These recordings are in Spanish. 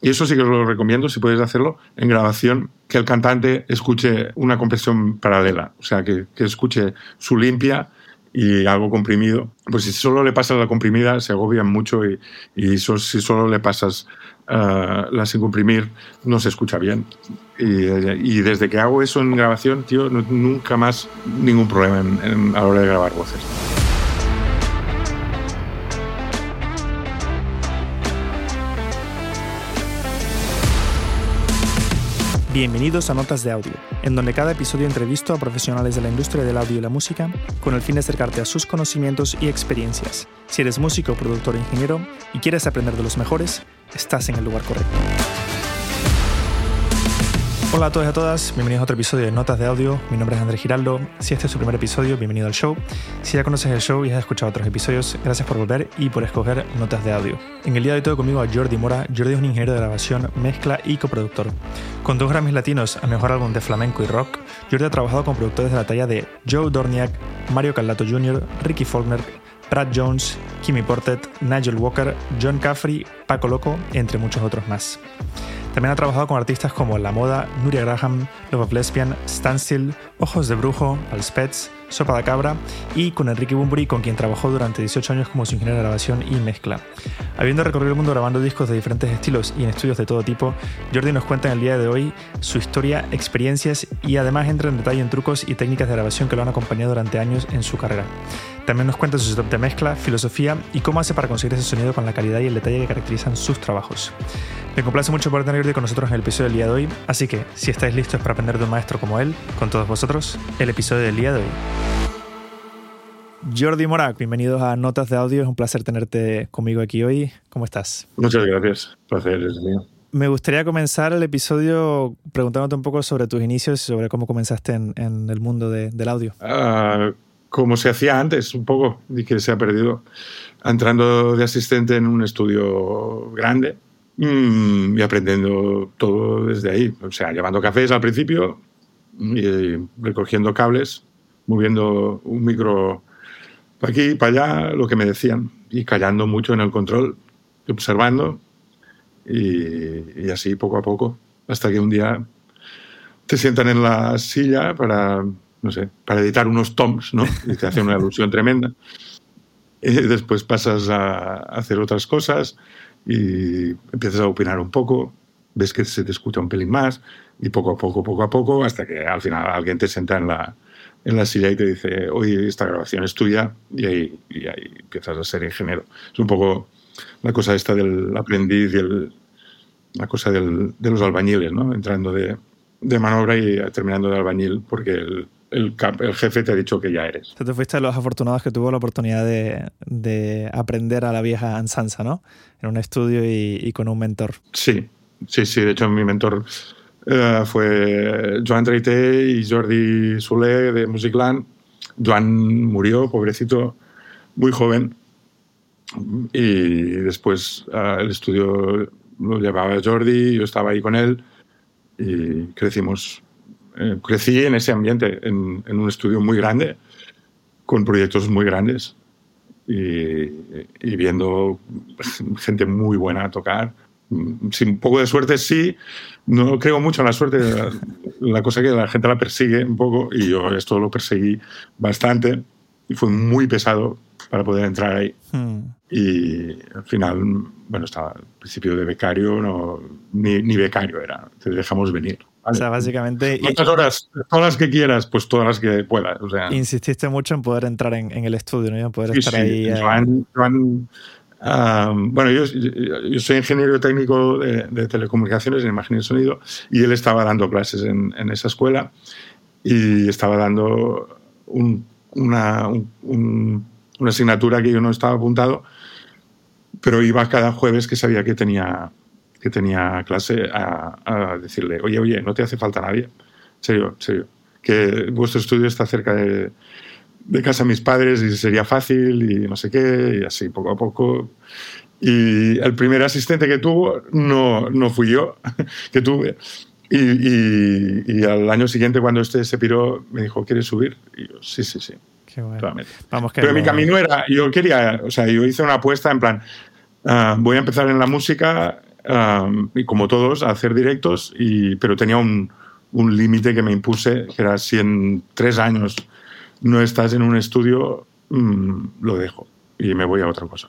y eso sí que os lo recomiendo, si puedes hacerlo, en grabación, que el cantante escuche una compresión paralela, o sea, que, que escuche su limpia y algo comprimido. Pues si solo le pasas la comprimida, se agobian mucho y, y eso, si solo le pasas uh, la sin comprimir, no se escucha bien. Y, y, desde que hago eso en grabación, tío, no, nunca más ningún problema en, en, a la hora de grabar voces. Bienvenidos a Notas de Audio, en donde cada episodio entrevisto a profesionales de la industria del audio y la música con el fin de acercarte a sus conocimientos y experiencias. Si eres músico, productor o ingeniero y quieres aprender de los mejores, estás en el lugar correcto. Hola a todos y a todas, bienvenidos a otro episodio de Notas de Audio. Mi nombre es Andrés Giraldo. Si este es tu primer episodio, bienvenido al show. Si ya conoces el show y has escuchado otros episodios, gracias por volver y por escoger Notas de Audio. En el día de hoy tengo conmigo a Jordi Mora. Jordi es un ingeniero de grabación, mezcla y coproductor. Con dos Grammys latinos a mejor álbum de flamenco y rock, Jordi ha trabajado con productores de la talla de Joe Dorniak, Mario Callato Jr., Ricky Faulkner, Brad Jones, Kimmy Portet, Nigel Walker, John Caffrey, Paco Loco, entre muchos otros más. También ha trabajado con artistas como La Moda, Nuria Graham, Love of Lesbian, Standstill, Ojos de Brujo, Alspets, Sopa de Cabra y con Enrique Bumburi, con quien trabajó durante 18 años como su ingeniero de grabación y mezcla. Habiendo recorrido el mundo grabando discos de diferentes estilos y en estudios de todo tipo, Jordi nos cuenta en el día de hoy su historia, experiencias y además entra en detalle en trucos y técnicas de grabación que lo han acompañado durante años en su carrera. También nos cuenta su setup de mezcla, filosofía y cómo hace para conseguir ese sonido con la calidad y el detalle que caracterizan sus trabajos. Me complace mucho poder tener con nosotros en el episodio del día de hoy, así que si estáis listos para aprender de un maestro como él, con todos vosotros, el episodio del día de hoy. Jordi Morac, bienvenidos a Notas de Audio, es un placer tenerte conmigo aquí hoy. ¿Cómo estás? Muchas gracias, placer es mío. Me gustaría comenzar el episodio preguntándote un poco sobre tus inicios y sobre cómo comenzaste en, en el mundo de, del audio. Uh, como se hacía antes, un poco, y que se ha perdido, entrando de asistente en un estudio grande y aprendiendo todo desde ahí. O sea, llevando cafés al principio y recogiendo cables, moviendo un micro para aquí y para allá, lo que me decían, y callando mucho en el control, observando, y, así poco a poco, hasta que un día te sientan en la silla para no sé, para editar unos toms, ¿no? Y te hace una ilusión tremenda. Y después pasas a hacer otras cosas y empiezas a opinar un poco, ves que se te escucha un pelín más y poco a poco, poco a poco, hasta que al final alguien te sienta en la, en la silla y te dice, oye, esta grabación es tuya y ahí, y ahí empiezas a ser ingeniero. Es un poco la cosa esta del aprendiz y la cosa del, de los albañiles, ¿no? Entrando de, de manobra y terminando de albañil, porque el, el, el, jefe te ha dicho que ya eres. Tú te fuiste de los afortunados que tuvo la oportunidad de, de aprender a la vieja ansanza, ¿no? En un estudio y, y, con un mentor. Sí, sí, sí. De hecho, mi mentor uh, fue Joan Treité y Jordi Soler de Musicland. Joan murió, pobrecito, muy joven. Y después uh, el estudio lo llevaba Jordi, yo estaba ahí con él y crecimos eh, crecí en ese ambiente, en, en, un estudio muy grande, con proyectos muy grandes y, y, viendo gente muy buena tocar. Sin un poco de suerte, sí. No creo mucho en la suerte, la, la cosa que la gente la persigue un poco y yo esto lo perseguí bastante y fue muy pesado para poder entrar ahí. Hmm. Y al final, bueno, estaba al principio de becario, no, ni, ni becario era, te dejamos venir. O sea, básicamente. ¿Cuántas horas? Todas las que quieras, pues todas las que puedas. O sea. Insististe mucho en poder entrar en, en el estudio, ¿no? en poder sí, estar sí. ahí. Joan, Joan, um, bueno, yo, yo, soy ingeniero técnico de, de, telecomunicaciones en imagen y sonido, y él estaba dando clases en, en esa escuela y estaba dando un, una, un, una asignatura que yo no estaba apuntado, pero iba cada jueves que sabía que tenía que tenía clase a, a, decirle, oye, oye, no te hace falta nadie. En serio, en serio. Que vuestro estudio está cerca de, de casa de mis padres y sería fácil y no sé qué, y así poco a poco. Y el primer asistente que tuvo no, no fui yo, que tuve. Y, y, y, al año siguiente, cuando este se piró, me dijo, ¿quieres subir? Y yo, sí, sí, sí. Qué bueno. Vamos, que Pero mi camino era, yo quería, o sea, yo hice una apuesta en plan, uh, voy a empezar en la música, y como todos, a hacer directos, y, pero tenía un, un límite que me impuse, que era si en tres años no estás en un estudio, mm, lo dejo y me voy a otra cosa.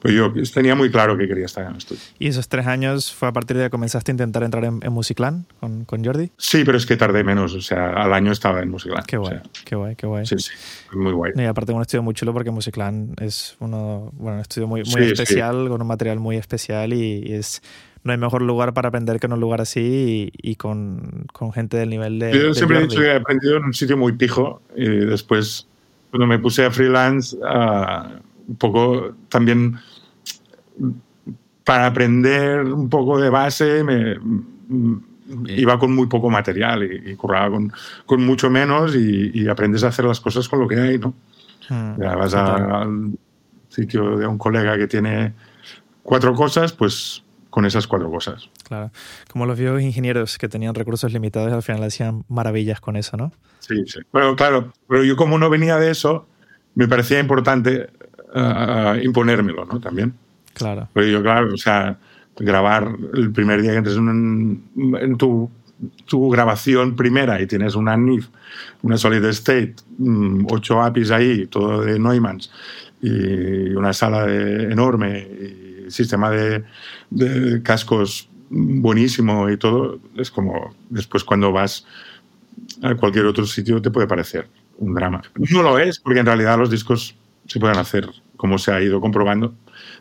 Pues yo tenía muy claro que quería estar en el estudio. ¿Y esos tres años fue a partir de que comenzaste a intentar entrar en, en Musicland con, con, Jordi? Sí, pero es que tardé menos. O sea, al año estaba en Musicland. Qué guay, o sea, qué guay, qué guay. Sí, sí, muy guay. Y aparte un estudio muy chulo porque Musicland es uno, bueno, un estudio muy, muy Sí, especial, con un material muy especial y, y es... No hay mejor lugar para aprender que en un lugar así y, y con, con, gente del nivel de. Yo de siempre he Jordi. dicho que he aprendido en un sitio muy pijo y después, cuando me puse a freelance, uh, un poco también para aprender un poco de base, me, iba con muy poco material y, y curraba con, con, mucho menos y, y, aprendes a hacer las cosas con lo que hay, ¿no? Hmm, ya vas a, al sitio de un colega que tiene cuatro cosas, pues con esas cuatro cosas. Claro, como los viejos ingenieros que tenían recursos limitados al final hacían maravillas con eso, ¿no? Sí, sí. Bueno, claro, pero yo como no venía de eso, me parecía importante uh, imponérmelo, ¿no? También. Claro. Pero yo, claro, o sea, grabar el primer día que entres en, en tu, tu, grabación primera y tienes una NIF, una Solid State, mm, ocho APIs ahí, todo de Neumanns, y una sala de, enorme, y sistema de, de cascos buenísimo y todo, es como después cuando vas a cualquier otro sitio te puede parecer un drama. No lo es, porque en realidad los discos se pueden hacer, como se ha ido comprobando,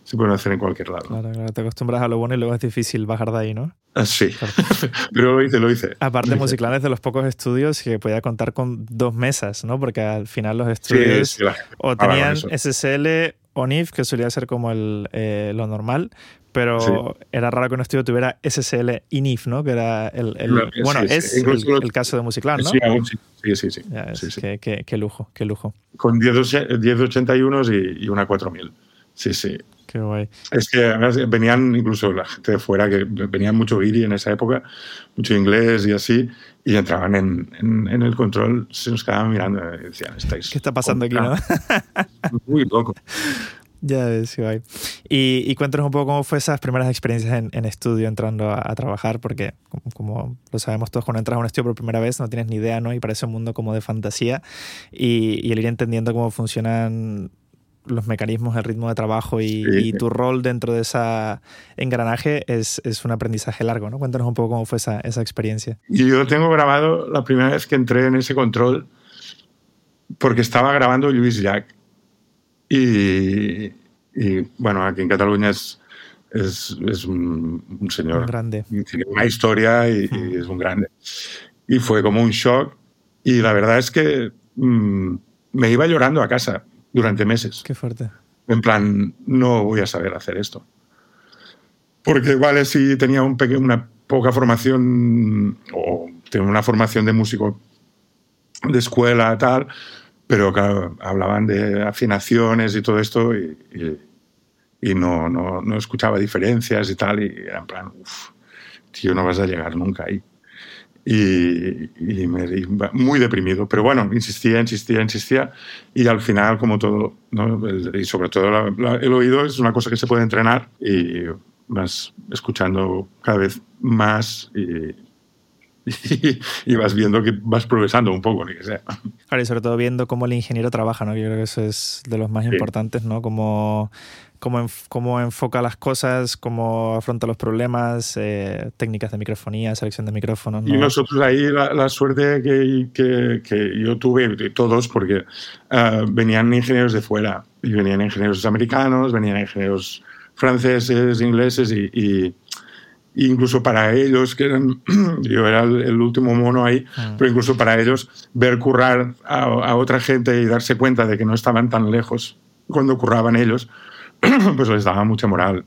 se pueden hacer en cualquier lado. Claro, claro, te acostumbras a lo bueno y luego es difícil bajar de ahí, ¿no? Ah, sí, claro. pero lo hice, lo hice. Aparte, Musicland es de los pocos estudios que podía contar con dos mesas, ¿no? Porque al final los estudios sí, sí, o tenían SSL o NIF, que solía ser como el, eh, lo normal, pero sí. era raro que un estudio tuviera SSL y NIF, ¿no? Que era el, el no, bueno, sí, es el, caso de Musicland, ¿no? Sí, aún sí. Sí, sí, sí. Qué, qué, qué, lujo, qué lujo. Con 1081 y, y una 4000. Sí, sí. Qué guay. Es que además venían incluso la gente de fuera, que venían mucho guiri en esa época, mucho inglés y así, y entraban en, en, en el control, se nos quedaban mirando y decían, estáis... ¿Qué está pasando aquí, no? Muy loco. Ya ves, guay. Y, y, cuéntanos un poco cómo fue esas primeras experiencias en, en estudio entrando a, a, trabajar, porque como, como, lo sabemos todos, cuando entras a un estudio por primera vez no tienes ni idea, ¿no? Y parece un mundo como de fantasía y, y el ir entendiendo cómo funcionan los mecanismos, el ritmo de trabajo y, sí. y, tu rol dentro de ese engranaje es, es, un aprendizaje largo, ¿no? Cuéntanos un poco cómo fue esa, esa experiencia. Yo tengo grabado la primera vez que entré en ese control porque estaba grabando Luis Jack. Y, y bueno, aquí en Cataluña es, es, es un, un, señor. Un grande. Tiene una historia y, mm. y, es un grande. Y fue como un shock. Y la verdad es que mmm, me iba llorando a casa durante meses. Qué fuerte. En plan, no voy a saber hacer esto. Porque, vale, si tenía un una poca formación o tenía una formación de músico de escuela, tal, pero claro, hablaban de afinaciones y todo esto y, y, y no, no, no, escuchaba diferencias y tal, y era en plan, uff, tío, no vas a llegar nunca ahí. Y, y, me muy deprimido, pero bueno, insistía, insistía, insistía, y al final, como todo, ¿no? y sobre todo la, la, el oído es una cosa que se puede entrenar y vas escuchando cada vez más y, y, vas viendo que vas progresando un poco, ni que sea. Claro, y sobre todo viendo cómo el ingeniero trabaja, ¿no? Yo creo que eso es de los más sí. importantes, ¿no? Como cómo, cómo, enfoca las cosas, cómo afronta los problemas, eh, técnicas de microfonía, selección de micrófonos. ¿no? Y nosotros ahí la, la suerte que, que, que, yo tuve, todos, porque uh, venían ingenieros de fuera, y venían ingenieros americanos, venían ingenieros franceses, ingleses, y, y incluso para ellos, que eran, yo era el, último mono ahí, mm. pero incluso para ellos ver currar a, a, otra gente y darse cuenta de que no estaban tan lejos cuando curraban ellos, pues les daba mucha moral.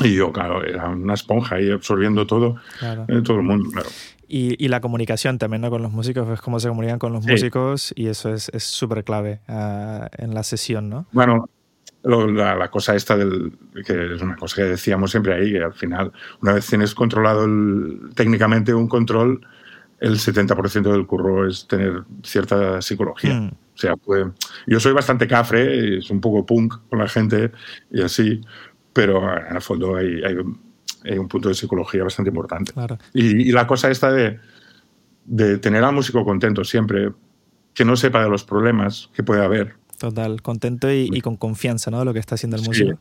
Y yo, claro, era una esponja ahí absorbiendo todo, claro. eh, todo el mundo, claro. Y, y, la comunicación también ¿no? con los músicos, es cómo se comunican con los sí. músicos y eso es súper clave uh, en la sesión, ¿no? Bueno, lo, la, la, cosa esta del que es una cosa que decíamos siempre ahí que al final una vez tienes controlado el, técnicamente un control el 70% del curro es tener cierta psicología mm. o sea pues, yo soy bastante cafre es un poco punk con la gente y así pero en el fondo hay, hay hay un punto de psicología bastante importante. Y, la cosa esta de, de tener al músico contento siempre, que no sepa de los problemas que puede haber. Total, contento y, con confianza, ¿no? De lo que está haciendo el músico.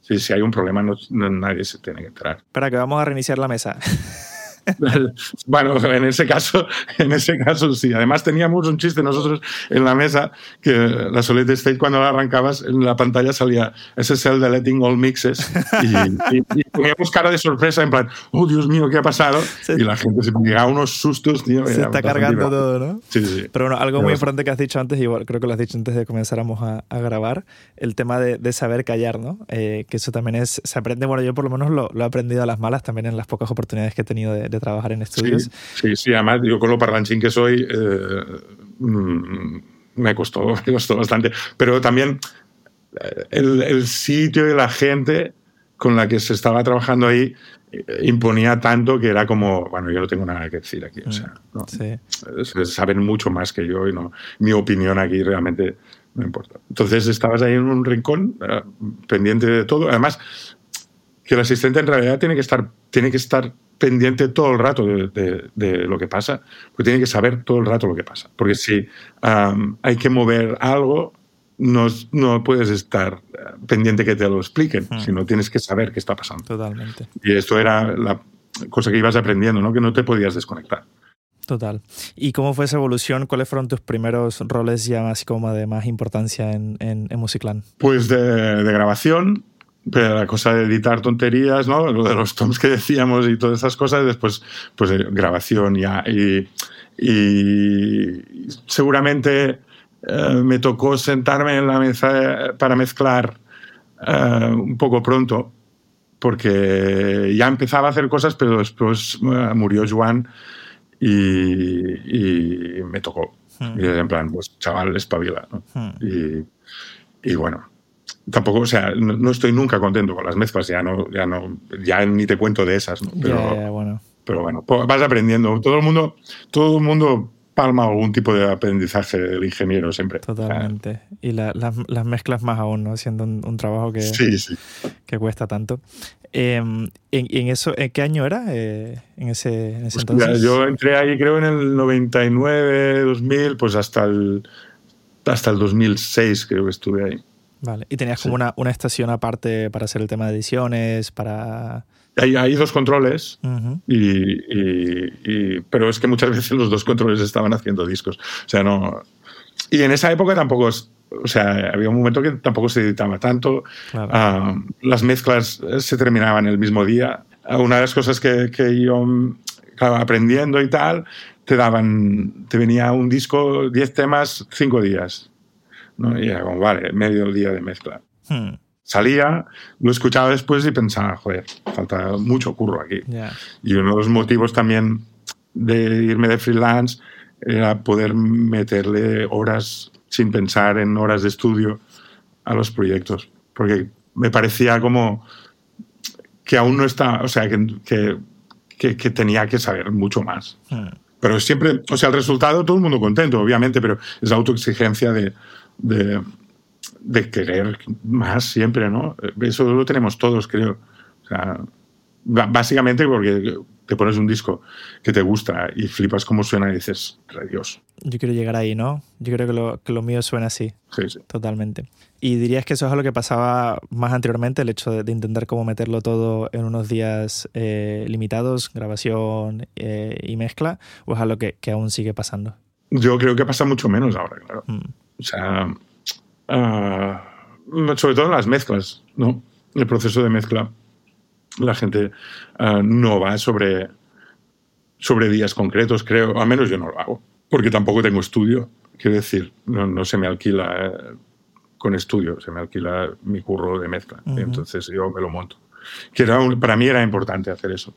Sí, si hay un problema, no, nadie se tiene que entrar. Espera, que vamos a reiniciar la mesa. bueno, en ese caso, en ese caso sí. Además teníamos un chiste nosotros en la mesa que la Solid State cuando la arrancabas en la pantalla salía SSL deleting all mixes y, y, poníamos cara de sorpresa en plan, oh Dios mío, ¿qué ha pasado? y la gente se a unos sustos, tío. Se está cargando todo, ¿no? Sí, sí. Pero bueno, algo muy importante que has dicho antes, igual creo que lo has dicho antes de comenzáramos a, a grabar, el tema de, de saber callar, ¿no? Eh, que eso también es, se aprende, bueno, yo por lo menos lo, lo, he aprendido a las malas también en las pocas oportunidades que he tenido de, de trabajar en estudios. Sí, sí, además yo con lo parlanchín que soy eh, mm, me, costó, me costó bastante. Pero también eh, el, el, sitio y la gente con la que se estaba trabajando ahí eh, imponía tanto que era como, bueno, yo no tengo nada que decir aquí. O sea, ¿no? sí. saben mucho más que yo y no, mi opinión aquí realmente no importa. Entonces estabas ahí en un rincón pendiente de todo. Además, que el asistente en realidad tiene que estar, tiene que estar pendiente todo el rato de, lo que pasa, porque tiene que saber todo el rato lo que pasa. Porque si hay que mover algo, no, no, puedes estar pendiente que te lo expliquen, hmm. sino tienes que saber qué está pasando. Totalmente. Y esto era la cosa que ibas aprendiendo, ¿no? que no te podías desconectar. Total. ¿Y cómo fue esa evolución? ¿Cuáles fueron tus primeros roles ya más como de más importancia en, en, en Musicland? Pues de, de grabación, pero la cosa de editar tonterías, ¿no? Lo de los toms que decíamos y todas esas cosas, después, pues eh, grabación ya. Y, y seguramente eh, me tocó sentarme en la mesa para mezclar eh, un poco pronto, porque ya empezaba a hacer cosas, pero después murió Juan y, y me tocó. Hmm. Y en plan, pues chaval, espabila. ¿no? Hmm. Y, y bueno, tampoco, o sea, no, estoy nunca contento con las mezclas, ya no, ya no, ya ni te cuento de esas, ¿no? Pero, bueno. pero bueno, vas aprendiendo. Todo el mundo, todo el mundo palma algún tipo de aprendizaje del ingeniero siempre. Totalmente. Y las, las, mezclas más aún, ¿no? Haciendo un, trabajo que, sí, sí. que cuesta tanto. Em, ¿en, en, eso, ¿En qué año era? Eh, en ese, en ese entonces. yo entré ahí creo en el 99, 2000, pues hasta el, hasta el 2006 creo que estuve ahí. Vale. ¿Y tenías como una, una, estación aparte para hacer el tema de ediciones, para...? Hay, hay dos controles, y, y, pero es que muchas veces los dos controles estaban haciendo discos. O sea, no... Y en esa época tampoco... o sea, había un momento que tampoco se editaba tanto. Ah, las mezclas se terminaban el mismo día. Ah, una de las cosas que, que yo, claro, aprendiendo y tal, te daban, te venía un disco, 10 temas, 5 días ¿no? Y era como, vale, medio día de mezcla. Hmm. Salía, lo escuchaba después y pensaba, joder, falta mucho curro aquí. Y uno de los motivos también de irme de freelance era poder meterle horas sin pensar en horas de estudio a los proyectos. Porque me parecía como que aún no está, o sea, que, que, que, tenía que saber mucho más. Hmm. Pero siempre, o sea, el resultado, todo el mundo contento, obviamente, pero es autoexigencia de, de, de querer más siempre, ¿no? Eso lo tenemos todos, creo. O sea, básicamente porque te pones un disco que te gusta y flipas cómo suena y dices, Dios. Yo quiero llegar ahí, ¿no? Yo creo que lo, que lo mío suena así. Sí, sí. Totalmente. ¿Y dirías que eso es lo que pasaba más anteriormente, el hecho de, intentar cómo meterlo todo en unos días eh, limitados, grabación eh, y mezcla? ¿O es algo que, que, aún sigue pasando? Yo creo que pasa mucho menos ahora, claro. Mm. O sea, uh, sobre todo en las mezclas, ¿no? El proceso de mezcla, la gente uh, no va sobre, sobre días concretos, creo. Al menos yo no lo hago, porque tampoco tengo estudio. Quiero decir, no, no se me alquila eh, con estudio, se me alquila mi curro de mezcla. Uh -huh. Entonces yo me lo monto. Que era un, para mí era importante hacer eso.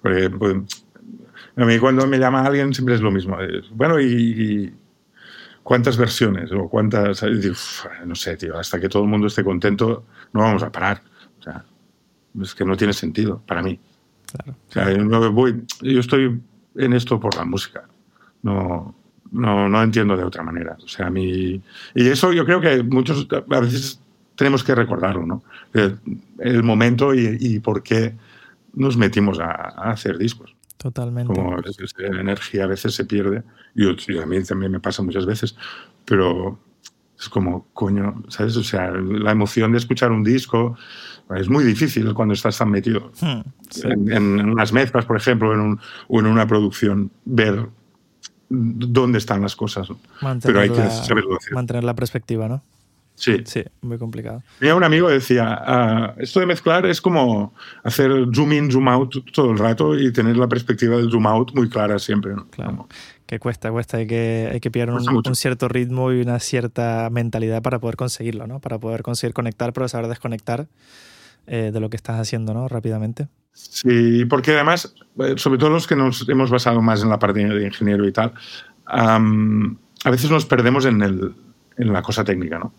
Porque pues, a mí cuando me llama alguien siempre es lo mismo. Bueno, y, y ¿Cuántas versiones o cuántas? no sé, tío, hasta que todo el mundo esté contento no vamos a parar. O sea, es que no tiene sentido para mí. Claro. O sea, yo, voy, yo estoy en esto por la música. No, no, no entiendo de otra manera. O sea, mi, y eso yo creo que muchos a veces tenemos que recordarlo, ¿no? El, el momento y, y, por qué nos metimos a, a hacer discos. Totalmente. Como la energía a veces se pierde, y, a mí también me pasa muchas veces, pero es como, coño, ¿sabes? O sea, la emoción de escuchar un disco es muy difícil cuando estás tan metido Hmm, sí. en, en unas mezclas, por ejemplo, en un- o en una producción, ver dónde están las cosas. Pero hay que saberlo hacer. Mantener la perspectiva, ¿no? Sí. Sí, muy complicado. Tenía un amigo que decía, ah, esto de mezclar es como hacer zoom in, zoom out todo el rato y tener la perspectiva del zoom out muy clara siempre. ¿no? Claro. Como- Que cuesta, cuesta. Hay que, hay que pillar un, un cierto ritmo y una cierta mentalidad para poder conseguirlo, ¿no? Para poder conseguir conectar, pero saber desconectar eh, de lo que estás haciendo, ¿no? Rápidamente. Sí, porque además, eh, sobre todo los que nos hemos basado más en la parte de ingeniero y tal, am, a veces nos perdemos en, el, en la cosa técnica, ¿no?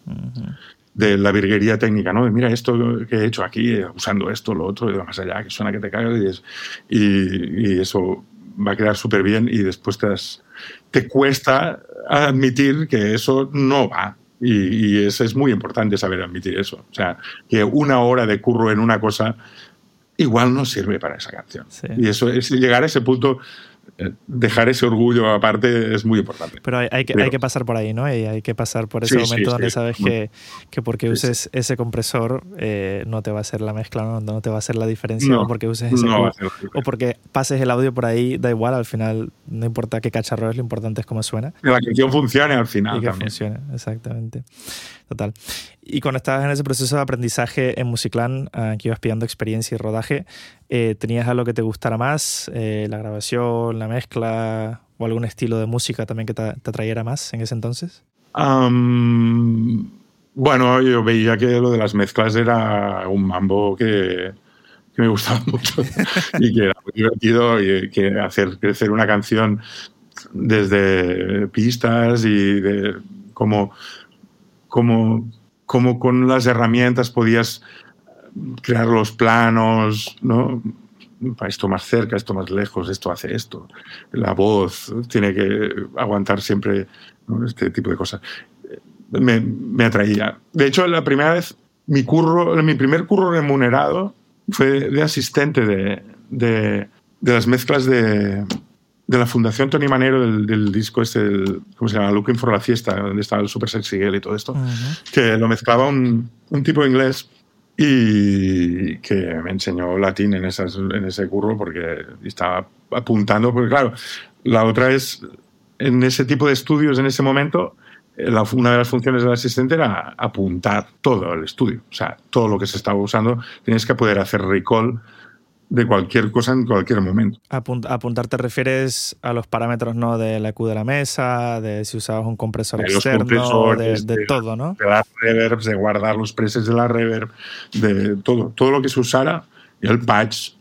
De la virguería técnica, ¿no? De mira esto que he hecho aquí, eh, usando esto, lo otro, y lo más allá, que suena que te cagas y, es- y, y eso va a quedar súper bien y después te, cuesta admitir que eso no va. Y, y eso es muy importante saber admitir eso. O sea, que una hora de curro en una cosa igual no sirve para esa canción. Sí. Y eso es llegar a ese punto, dejar ese orgullo aparte es muy importante. Pero hay, hay que, hay que pasar por ahí, ¿no? Y hay que pasar por ese Sí, momento sí. donde sabes que, que porque uses ese compresor eh, no te va a hacer la mezcla, ¿no? No te va a hacer la diferencia. No, o porque uses ese no o porque pases el audio por ahí, da igual, al final no importa qué cacharro es, lo importante es cómo suena. Que la canción funcione al final y que también. funcione, exactamente. Total. Y cuando estabas en ese proceso de aprendizaje en Musiclan, ah, que ibas pillando experiencia y rodaje, eh, ¿tenías algo que te gustara más? Eh, ¿La grabación, la mezcla o algún estilo de música también que te, te atrayera más en ese entonces? Bueno, yo veía que lo de las mezclas era un mambo que, me gustaba mucho y que era muy divertido y que hacer crecer una canción desde pistas y de cómo, cómo, cómo con las herramientas podías crear los planos, ¿no? Esto más cerca, esto más lejos, esto hace esto. La voz tiene que aguantar siempre este tipo de cosas. Me, me atraía. De hecho, la primera vez, mi, curro, mi primer curro remunerado fue de asistente de, de las mezclas de, de la Fundación Tony Manero del, del disco este, del, ¿cómo se llama? Looking for la Fiesta, donde estaba el Super Sexy Girl y todo esto, que lo mezclaba un, un tipo inglés y que me enseñó latín en, esas, en ese curro porque estaba apuntando, porque claro, la otra es, en ese tipo de estudios en ese momento, eh, una de las funciones del asistente era apuntar todo el estudio, o sea, todo lo que se estaba usando, tienes que poder hacer recall de cualquier cosa en cualquier momento. Apunt- apuntar te refieres a los parámetros ¿no? de la Q de la mesa, de si usabas un compresor De externo, de, de de- todo, ¿no? de las reverbs, de guardar los presets de la reverb, de todo, todo lo que se usara, el patch,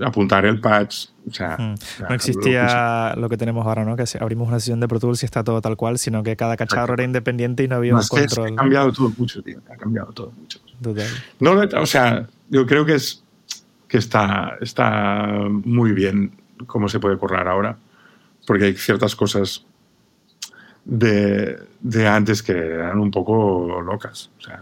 apuntar el patch. O sea, Mm. No lo que existía lo que tenemos ahora, ¿no? Que abrimos una sesión de Pro Tools y está todo tal cual, sino que cada cacharro Exacto. era independiente y no había No, un control. ha cambiado todo mucho, tío. Ha cambiado todo mucho. Total. No, o sea, yo creo que es que está, está muy bien cómo se puede currar ahora, porque hay ciertas cosas de, de antes que eran un poco locas. O sea,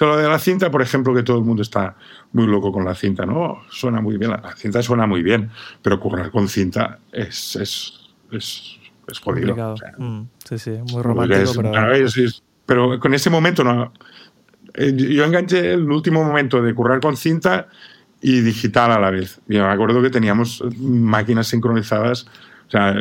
lo de la cinta, por ejemplo, que todo el mundo está muy loco con la cinta, ¿no? Suena muy bien, la cinta suena muy bien, pero currar con cinta es, es, es, es jodido. O sea, Mm, sí, sí, muy romántico, es- es- pero con ese momento no. Eh, Yo enganché el último momento de currar con cinta y digital a la vez. Yo me acuerdo que teníamos máquinas sincronizadas, o sea,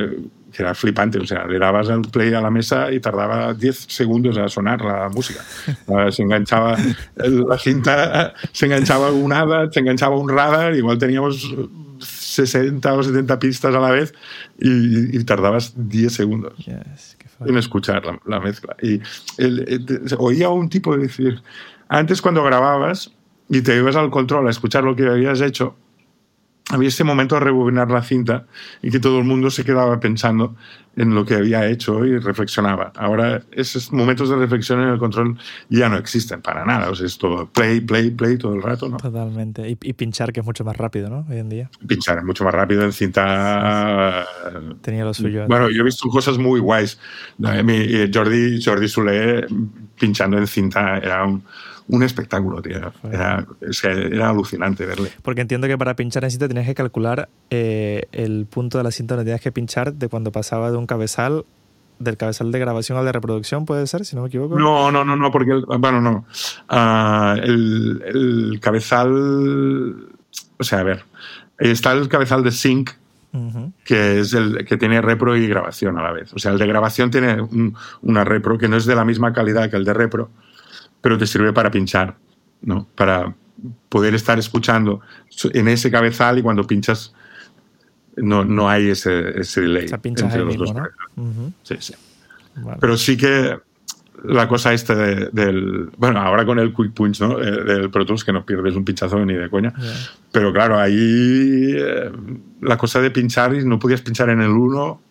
que era flipante. O sea, le dabas al play a la mesa y tardaba 10 segundos a sonar la música. Ah, Se enganchaba el- la cinta, se enganchaba un ADA, se enganchaba un radar, igual teníamos 60 o 70 pistas a la vez y, y tardabas 10 segundos Yes, en escuchar la, la mezcla. Y el- el- oía un tipo decir, antes cuando grababas y te ibas al control a escuchar lo que habías hecho, había ese momento de rebobinar la cinta y que todo el mundo se quedaba pensando en lo que había hecho y reflexionaba. Ahora esos momentos de reflexión en el control ya no existen para nada. O sea, es todo play, play, play todo el rato, ¿no? Totalmente. Y, y pinchar, que es mucho más rápido, ¿no? Hoy en día. Pinchar es mucho más rápido en cinta Tenía lo suyo. Bueno, yo he visto cosas muy guays. Eh, eh, Jordi, Jordi Soler pinchando en cinta era un, un espectáculo, tío. Era, era alucinante verle. Porque entiendo que para pinchar en cinta tenías que calcular eh, el punto de la cinta donde tenías que pinchar de cuando pasaba de un cabezal del cabezal de grabación al de reproducción, puede ser, si no me equivoco. No, no, no, no, porque, bueno, no. Ah, el, el, cabezal, o sea, a ver, está el cabezal de sync, que es el que tiene repro y grabación a la vez. O sea, el de grabación tiene una repro que no es de la misma calidad que el de repro, pero te sirve para pinchar, ¿no? Para poder estar escuchando en ese cabezal y cuando pinchas no, no hay ese, ese delay entre los dos. Sí, sí. Pero sí que la cosa esta del... Bueno, ahora con el Quick Punch, ¿no? Eh, del Pro Tools, que no pierdes un pinchazo ni de coña. Pero claro, ahí eh, la cosa de pinchar, y no podías pinchar en el 1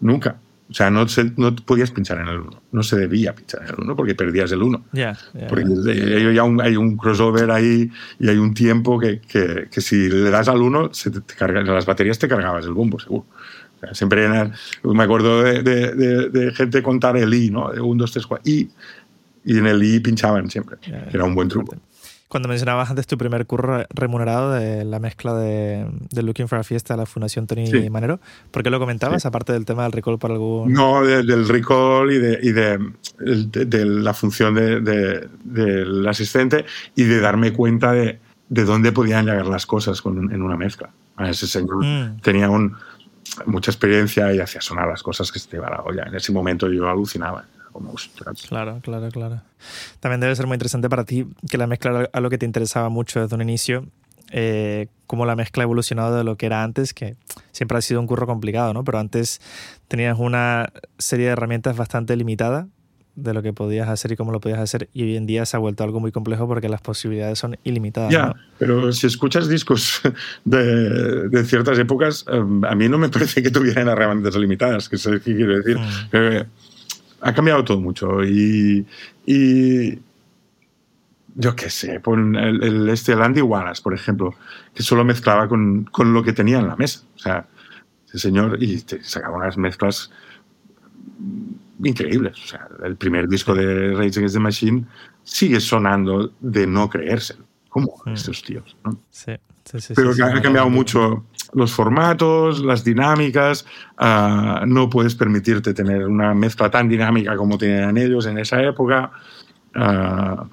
nunca. O sea, no, no podías pinchar en el 1. No se debía pinchar en el 1 porque perdías el 1. porque ya hay un crossover ahí y hay un tiempo que, que, que si le das al 1, se te, carga, las baterías te cargabas el bombo, seguro. O sea, siempre me acuerdo de, de, de, gente contar el I, ¿no? 1, 2, 3, 4, I. Y en el I pinchaban siempre. Era un buen truco. Cuando mencionabas antes tu primer curro remunerado de la mezcla de, Looking for a Fiesta de la Fundación Tony Manero, ¿por qué lo comentabas? Aparte del tema del recall para algún. No, del recall y de, y de, la función del asistente y de darme cuenta de, dónde podían llegar las cosas con, en una mezcla. Ese señor mm. tenía un, mucha experiencia y hacía sonar las cosas que se te iba la olla. En ese momento yo alucinaba. Claro, claro, claro. También debe ser muy interesante para ti que la mezcla a lo que te interesaba mucho desde un inicio, eh, cómo la mezcla ha evolucionado de lo que era antes, que siempre ha sido un curro complicado, ¿no? Pero antes tenías una serie de herramientas bastante limitada de lo que podías hacer y cómo lo podías hacer y hoy en día se ha vuelto algo muy complejo porque las posibilidades son ilimitadas. Ya, pero si escuchas discos de, de, ciertas épocas, eh, a mí no me parece que tuvieran herramientas limitadas, que sé qué quiero decir. Mm. Eh, ha cambiado todo mucho y, y yo qué sé, pon el, el, este, el Andy Wallace, por ejemplo, que solo mezclaba con, con, lo que tenía en la mesa. O sea, ese señor y te sacaba unas mezclas increíbles. O sea, el primer disco de Rage Against the Machine sigue sonando de no creerse. ¿Cómo mm. estos tíos? ¿no? Sí, sí, sí. Pero ha cambiado mucho los formatos, las dinámicas. Ah, no puedes permitirte tener una mezcla tan dinámica como tenían ellos en esa época. Uh,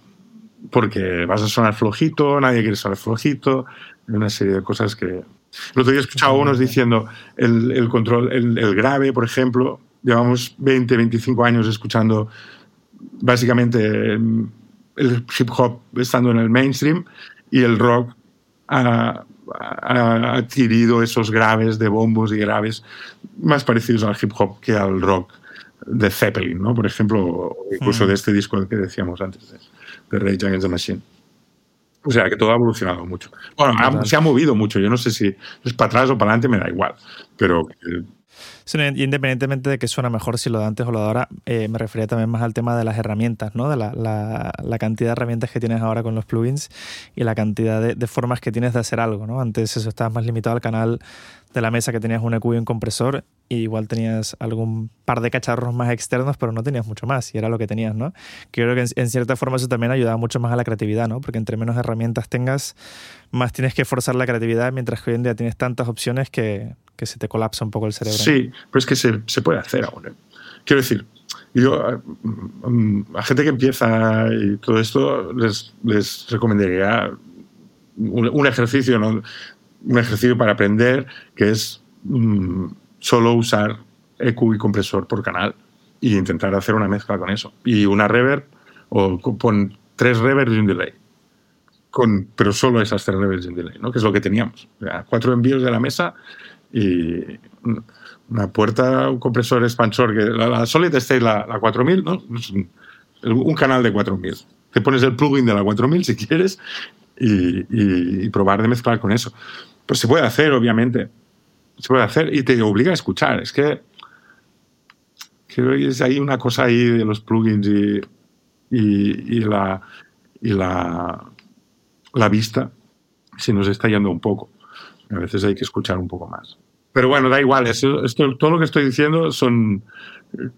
porque vas a sonar flojito, nadie quiere sonar flojito, una serie de cosas que... El otro día he escuchado a unos diciendo el, el control, el, el, grave, por ejemplo, llevamos 20, 25 años escuchando básicamente el hip hop estando en el mainstream y el rock ha, ha adquirido esos graves de bombos y graves más parecidos al hip hop que al rock de Zeppelin, ¿no? Por ejemplo, incluso mm. de este disco que decíamos antes, de, de Rage Against the Machine. O sea, que todo ha evolucionado mucho. Bueno, se ha movido mucho. Yo no sé si es para atrás o para adelante, me da igual. Pero independientemente de que suena mejor si lo de antes o lo de ahora, eh, me refería también más al tema de las herramientas, ¿no? De la, la, cantidad de herramientas que tienes ahora con los plugins y la cantidad de, formas que tienes de hacer algo, ¿no? Antes eso estabas más limitado al canal de la mesa que tenías un EQ y un compresor y igual tenías algún par de cacharros más externos, pero no tenías mucho más y era lo que tenías, ¿no? Que creo que en, cierta forma eso también ayudaba mucho más a la creatividad, ¿no? Porque entre menos herramientas tengas, más tienes que forzar la creatividad, mientras que hoy en día tienes tantas opciones que, que se te colapsa un poco el cerebro. Sí, pero es que se, se puede hacer aún. ¿eh? Quiero decir, yo a, a, gente que empieza y todo esto les, les recomendaría un, un ejercicio, ¿no? un ejercicio para aprender que es mmm, solo usar EQ y compresor por canal e intentar hacer una mezcla con eso. Y una reverb o con tres reverbs y un delay. Con, pero solo esas tres reverbs y un delay, ¿no? que es lo que teníamos. O sea, cuatro envíos de la mesa y una puerta, un compresor expansor, que la, la Solid State, la, la 4000, ¿no? un canal de 4000. Te pones el plugin de la 4000 si quieres y, probar de mezclar con eso. Pues se puede hacer, obviamente. Se puede hacer y te obliga a escuchar. Es que creo que es ahí una cosa ahí de los plugins y, y, y la, y la, la vista se nos está yendo un poco. A veces hay que escuchar un poco más. Pero bueno, da igual. Esto, todo lo que estoy diciendo son.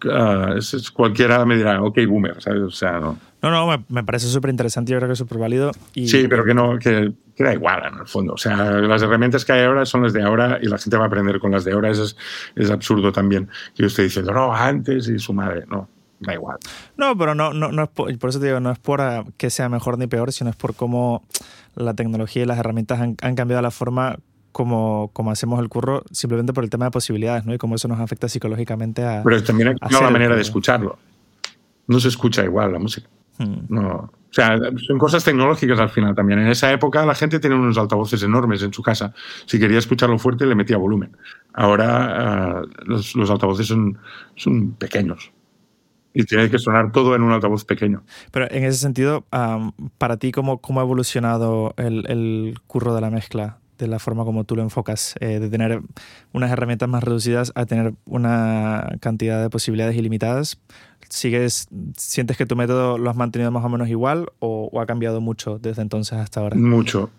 Ah, cualquiera me dirá, ok, boomer, ¿sabes? O sea, no. No, no, me, parece súper interesante, yo creo que es súper válido. Y... Sí, pero que no, que, da igual en el fondo. O sea, las herramientas que hay ahora son las de ahora y la gente va a aprender con las de ahora. Eso es, es absurdo también. Que yo estoy diciendo, no, antes y su madre. No, da igual. No, pero no, no, no es por, eso te digo, no es por ah, que sea mejor ni peor, sino es por cómo la tecnología y las herramientas han, han cambiado la forma como, como, hacemos el curro simplemente por el tema de posibilidades, ¿no? Y cómo eso nos afecta psicológicamente a. Pero también hay una manera de escucharlo. No se escucha igual la música. Hmm. No. O sea, son cosas tecnológicas al final también. En esa época la gente tenía unos altavoces enormes en su casa. Si quería escucharlo fuerte, le metía volumen. Ahora ah, los, los, altavoces son, son pequeños y tiene que sonar todo en un altavoz pequeño. Pero en ese sentido, para ti, ¿cómo, ¿cómo, ha evolucionado el, el, curro de la mezcla? De la forma como tú lo enfocas, eh, de tener unas herramientas más reducidas a tener una cantidad de posibilidades ilimitadas. ¿Sigues, ¿Sientes que tu método lo has mantenido más o menos igual o, o ha cambiado mucho desde entonces hasta ahora? Mucho,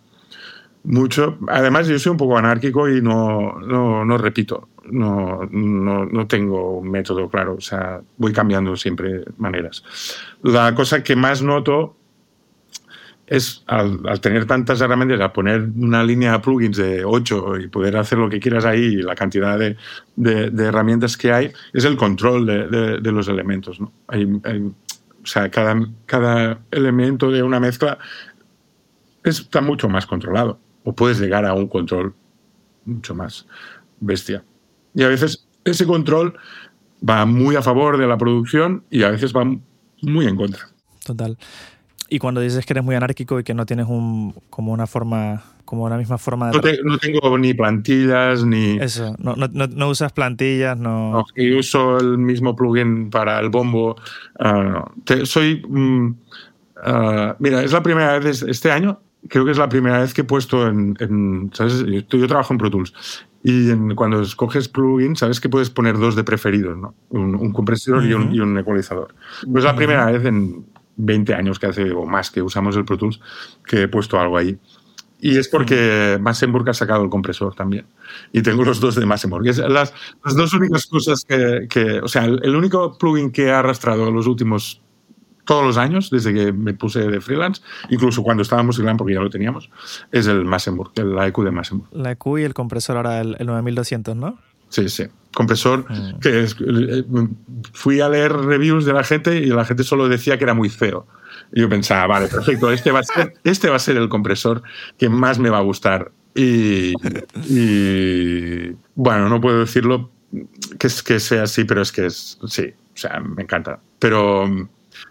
mucho. Además, yo soy un poco anárquico y no, no, no repito. No, no, no, tengo un método claro. O sea, voy cambiando siempre maneras. La cosa que más noto es al, al, tener tantas herramientas, a poner una línea de plugins de 8 y poder hacer lo que quieras ahí la cantidad de, herramientas que hay, es el control de, los elementos. o sea, cada, cada elemento de una mezcla está mucho más controlado o puedes llegar a un control mucho más bestia. Y a veces ese control va muy a favor de la producción y a veces va muy en contra. Total. Y cuando dices que eres muy anárquico y que no tienes un, como una forma, como una misma forma de... No, tengo ni plantillas ni... Eso, no, no, no usas plantillas, no... Y uso el mismo plugin para el bombo. Ah, soy... Mm, ah, mira, es la primera vez este año creo que es la primera vez que he puesto en, ¿sabes? Yo, trabajo en Pro Tools y cuando escoges plugins, sabes que puedes poner dos de preferidos, ¿no? Un, compresor y, un, ecualizador. Pues es la primera vez en 20 años que hace o más que usamos el Pro Tools que he puesto algo ahí. Y es porque Massenburg ha sacado el compresor también. Y tengo los dos de Massenburg. Es las, las dos únicas cosas que, que, o sea, el único plugin que ha arrastrado los últimos todos los años, desde que me puse de freelance, incluso cuando estábamos en GLAM, porque ya lo teníamos, es el Massenburg, el EQ de Massenburg. La EQ y el compresor ahora, el, 9200, ¿no? Sí, sí. Compresor mm. que eh, fui a leer reviews de la gente y la gente solo decía que era muy feo. Y yo pensaba, vale, perfecto, este va a ser, este va a ser el compresor que más me va a gustar. Y, y bueno, no puedo decirlo que, es, que sea así, pero es que es, sí, o sea, me encanta. Pero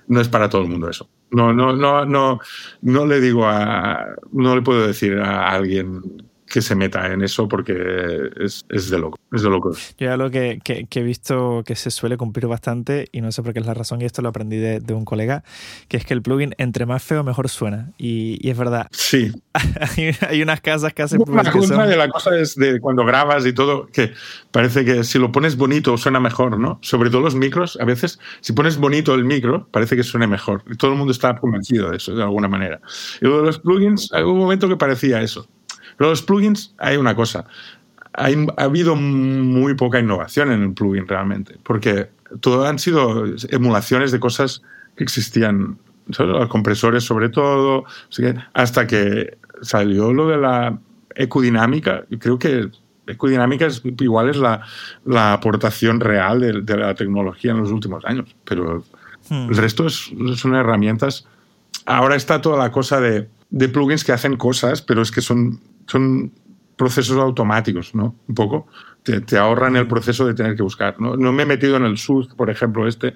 no es para todo el mundo eso. No, no, no, no, no le digo a, no le puedo decir a alguien que se meta en eso porque es, es de loco, es de loco. Yo algo que, que, he visto que se suele cumplir bastante y no sé por qué es la razón y esto lo aprendí de, de un colega, que es que el plugin entre más feo mejor suena y, y es verdad. Sí. hay, unas casas que hacen plugins que son... de la cosa es de cuando grabas y todo, que parece que si lo pones bonito suena mejor, ¿no? Sobre todo los micros, a veces si pones bonito el micro parece que suene mejor y todo el mundo está convencido de eso de alguna manera. Y lo de los plugins, hay un momento que parecía eso pero los plugins, hay una cosa. ha habido muy poca innovación en el plugin realmente, porque todo han sido emulaciones de cosas que existían, los compresores sobre todo, hasta que salió lo de la ecodinámica. Creo que ecodinámica es, igual es la, la aportación real de, la tecnología en los últimos años, pero hmm. el resto es, son herramientas. Ahora está toda la cosa de, de plugins que hacen cosas, pero es que son son procesos automáticos, ¿no? Un poco. Te, ahorran el proceso de tener que buscar. ¿no? no me he metido en el SUS, por ejemplo, este,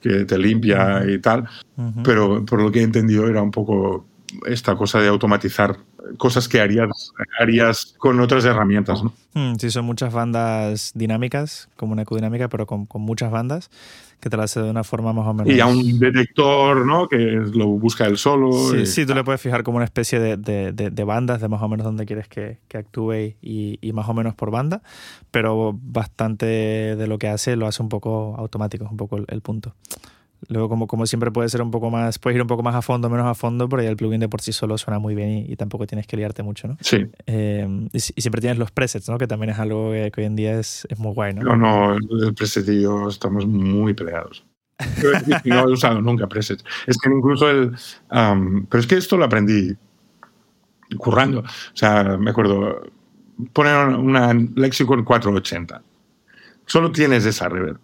que te limpia y tal, pero por lo que he entendido era un poco esta cosa de automatizar cosas que harías, harías con otras herramientas. ¿no? Mm, sí, son muchas bandas dinámicas, como una ecodinámica, pero con, con, muchas bandas que te la hace de una forma más o menos. Y a un detector, ¿no? Que lo busca él solo. Sí, sí tú le puedes fijar como una especie de, de, de, bandas de más o menos donde quieres que, que actúe y, y, más o menos por banda, pero bastante de lo que hace lo hace un poco automático, es un poco el, punto. Luego, como, como siempre, puede ser un poco más, puedes ir un poco más a fondo, menos a fondo, pero ya el plugin de por sí solo suena muy bien y, tampoco tienes que liarte mucho, ¿no? Sí. Eh, y, siempre tienes los presets, ¿no? Que también es algo que, hoy en día es, es, muy guay, ¿no? No, no, el preset y yo estamos muy peleados. no he usado nunca presets. Es que incluso el... pero es que esto lo aprendí currando. O sea, me acuerdo, poner una Lexicon 480. Solo tienes esa reverb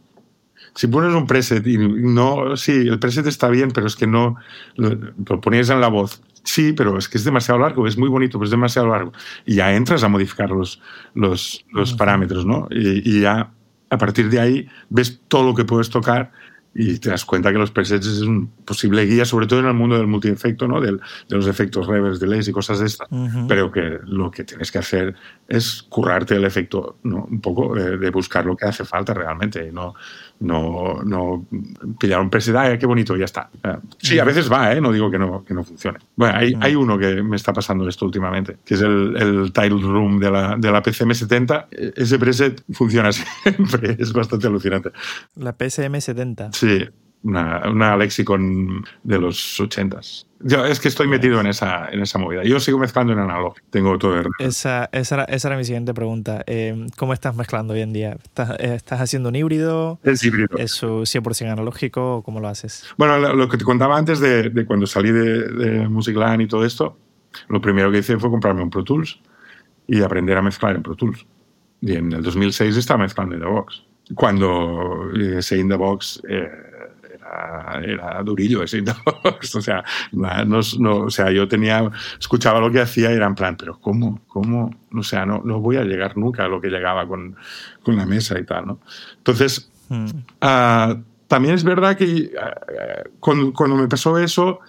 si pones un preset y no, sí, el preset está bien, pero es que no lo, ponías en la voz. Sí, pero es que es demasiado largo, es muy bonito, pero es demasiado largo. Y ya entras a modificar los, los, los parámetros, ¿no? Y, y, ya a partir de ahí ves todo lo que puedes tocar y te das cuenta que los presets es un posible guía, sobre todo en el mundo del multiefecto, ¿no? Del, de los efectos reverse, delays y cosas de estas. Pero que lo que tienes que hacer es currarte el efecto, ¿no? Un poco de, de buscar lo que hace falta realmente y no, no, no pillar un preset, qué bonito, ya está. Sí, a veces va, ¿eh? no digo que no, que no funcione. Bueno, hay, hay uno que me está pasando esto últimamente, que es el, el Title Room de la, de la PCM70. Ese preset funciona siempre, es bastante alucinante. ¿La PCM70? Sí, una, una lexicon de los 80s. Yo es que estoy metido en esa, en esa movida. Yo sigo mezclando en analog. Tengo todo el... esa, esa, era, esa era mi siguiente pregunta. Eh, ¿Cómo estás mezclando hoy en día? ¿Estás, eh, ¿Estás, haciendo un híbrido? Es híbrido. ¿Es 100% analógico o cómo lo haces? Bueno, lo, que te contaba antes de, de cuando salí de, de Musicland y todo esto, lo primero que hice fue comprarme un Pro Tools y aprender a mezclar en Pro Tools. Y en el 2006 estaba mezclando in the box. Cuando ese in the box... Eh, era, durillo ese o sea, no, no, o sea, yo tenía, escuchaba lo que hacía y era en plan, pero ¿cómo? ¿Cómo? O sea, no, no voy a llegar nunca a lo que llegaba con, con la mesa y tal, ¿no? Entonces, hmm. ah, también es verdad que ah, cuando, cuando, me pasó eso,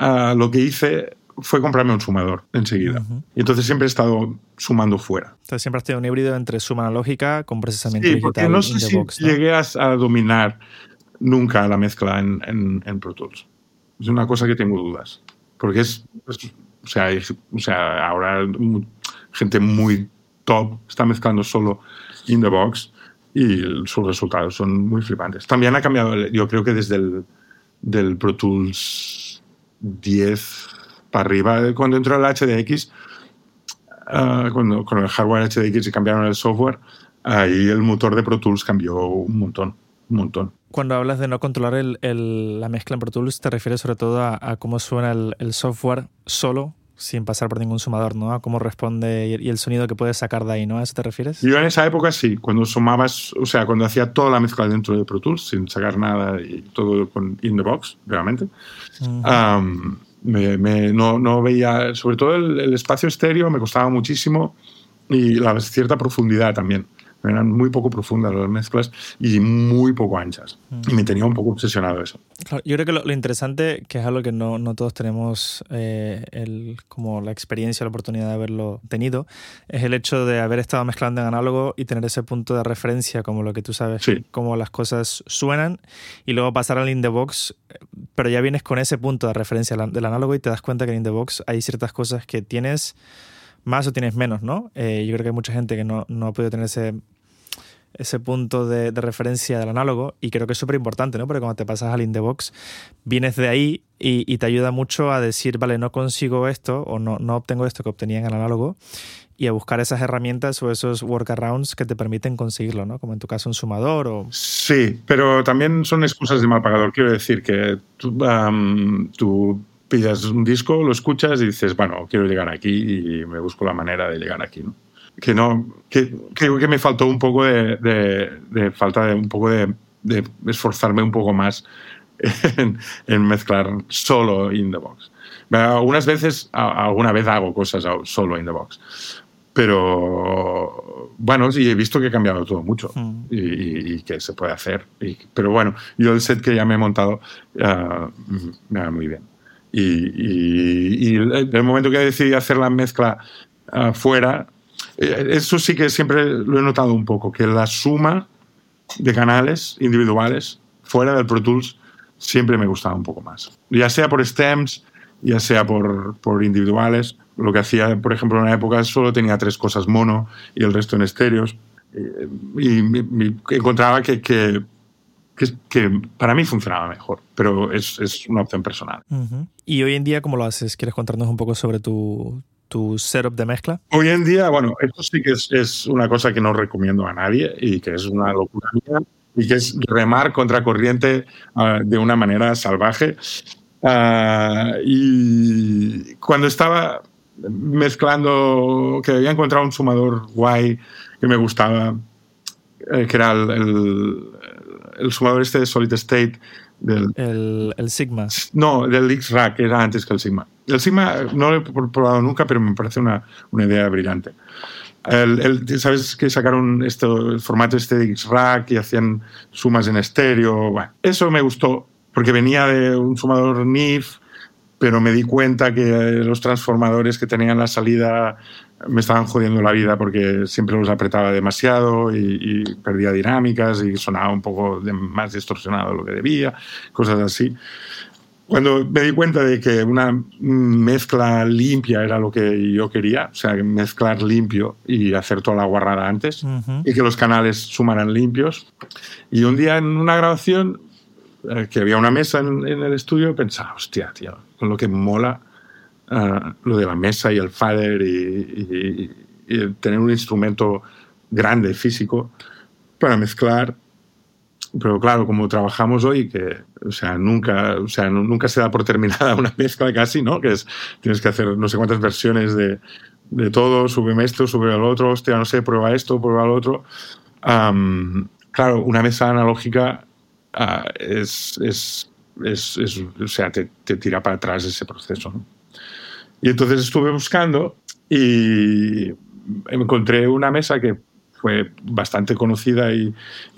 uh, lo que hice fue comprarme un sumador enseguida. Y entonces siempre he estado sumando fuera. Entonces siempre has tenido un híbrido entre suma analógica con procesamiento sí, digital. No sé si llegué a, dominar nunca la mezcla en, en, Pro Tools. Es una cosa que tengo dudas. Porque es, o, sea, o sea, ahora gente muy top está mezclando solo in the box y sus resultados son muy flipantes. También ha cambiado, yo creo que desde el del Pro Tools 10 para arriba, cuando entró el HDX, uh, cuando con el hardware HDX y cambiaron el software, ahí el motor de Pro Tools cambió un montón un montón. Cuando hablas de no controlar el, la mezcla en Pro Tools, te refieres sobre todo a, cómo suena el, software solo, sin pasar por ningún sumador, ¿no? A cómo responde y, el sonido que puedes sacar de ahí, ¿no? ¿A eso te refieres? Yo en esa época sí, cuando sumabas, o sea, cuando hacía toda la mezcla dentro de Pro Tools, sin sacar nada y todo con in the box, realmente. me, no, no, veía, sobre todo el, el, espacio estéreo me costaba muchísimo y la cierta profundidad también eran muy poco profundas las mezclas y muy poco anchas. Mm. Y me tenía un poco obsesionado eso. yo creo que lo, interesante, que es algo que no, no todos tenemos eh, el, como la experiencia, la oportunidad de haberlo tenido, es el hecho de haber estado mezclando en análogo y tener ese punto de referencia, como lo que tú sabes, cómo las cosas suenan, y luego pasar al in the box, pero ya vienes con ese punto de referencia del análogo y te das cuenta que en in the box hay ciertas cosas que tienes más o tienes menos, ¿no? Eh, yo creo que hay mucha gente que no, no ha podido tener ese, ese punto de, referencia del análogo y creo que es súper importante, ¿no? Porque cuando te pasas al in the box, vienes de ahí y, te ayuda mucho a decir, vale, no consigo esto o no, no obtengo esto que obtenía en el análogo y a buscar esas herramientas o esos workarounds que te permiten conseguirlo, ¿no? Como en tu caso un sumador o... Sí, pero también son excusas de mal pagador. Quiero decir que tú, tú pillas un disco, lo escuchas y dices, bueno, quiero llegar aquí y me busco la manera de llegar aquí. Que no que creo que me faltó un poco de, de, falta de un poco de, de, esforzarme un poco más en, en, mezclar solo in the box algunas veces alguna vez hago cosas solo in the box pero bueno sí he visto que he cambiado todo mucho mm. y, que se puede hacer pero bueno yo el set que ya me he montado uh, me va muy bien y, y, el momento que decidí hacer la mezcla uh, fuera eh, eso sí que siempre lo he notado un poco, que la suma de canales individuales fuera del Pro Tools siempre me gustaba un poco más. Ya sea por stems, ya sea por, por individuales. Lo que hacía, por ejemplo, en una época solo tenía tres cosas mono y el resto en estéreos. Y, encontraba que, que, que, que para mí funcionaba mejor, pero es, es una opción personal. ¿Y hoy en día cómo lo haces? ¿Quieres contarnos un poco sobre tu, tu setup de mezcla? Hoy en día, bueno, esto sí que es, es, una cosa que no recomiendo a nadie y que es una locura mía y que es remar contra corriente uh, de una manera salvaje. Uh, y cuando estaba mezclando, que había encontrado un sumador guay que me gustaba, eh, que era el, el, el, sumador este de Solid State. Del, el, el Sigma. No, del X-Rack, era antes que el Sigma. El Sigma no lo he probado nunca, pero me parece una, una idea brillante. El, el, ¿Sabes que sacaron esto, el formato este de X-Rack y hacían sumas en estéreo? Bueno, eso me gustó porque venía de un sumador NIF, pero me di cuenta que los transformadores que tenían la salida me estaban jodiendo la vida porque siempre los apretaba demasiado y, y perdía dinámicas y sonaba un poco de, más distorsionado de lo que debía, cosas así. Cuando me di cuenta de que una mezcla limpia era lo que yo quería, o sea, mezclar limpio y hacer toda la guarrada antes, uh -huh. y que los canales sumaran limpios. Y un día en una grabación, eh, que había una mesa en, en, el estudio, pensaba, hostia, tío, con lo que mola uh, lo de la mesa y el fader y, y, y tener un instrumento grande, físico, para mezclar pero claro, como trabajamos hoy, que o sea, nunca, o sea, nunca se da por terminada una mezcla casi, ¿no? Que es, tienes que hacer no sé cuántas versiones de, de todo, sube esto, sube al otro, hostia, no sé, prueba esto, prueba lo otro. Um, claro, una mesa analógica uh, es, es, es, es, o sea, te, te, tira para atrás ese proceso, ¿no? Y entonces estuve buscando y encontré una mesa que fue bastante conocida y,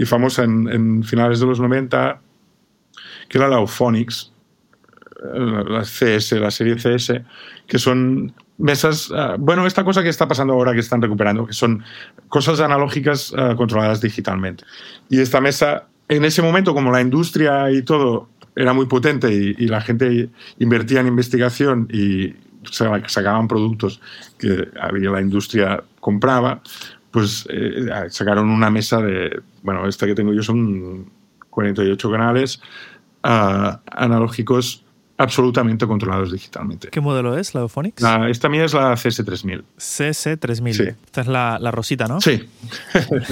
famosa en, finales de los 90, que era la Auphonics, la CS, la serie CS, que son mesas, uh, bueno, esta cosa que está pasando ahora que están recuperando, que son cosas analógicas uh, controladas digitalmente. Y esta mesa, en ese momento, como la industria y todo era muy potente y, y la gente invertía en investigación y sacaban productos que la industria compraba, pues eh, sacaron una mesa de, bueno, esta que tengo yo son 48 canales uh, analógicos absolutamente controlados digitalmente. ¿Qué modelo es la Auphonics? La, esta mía es la CS3000. CS3000. Sí. Esta es la, la rosita, ¿no? Sí.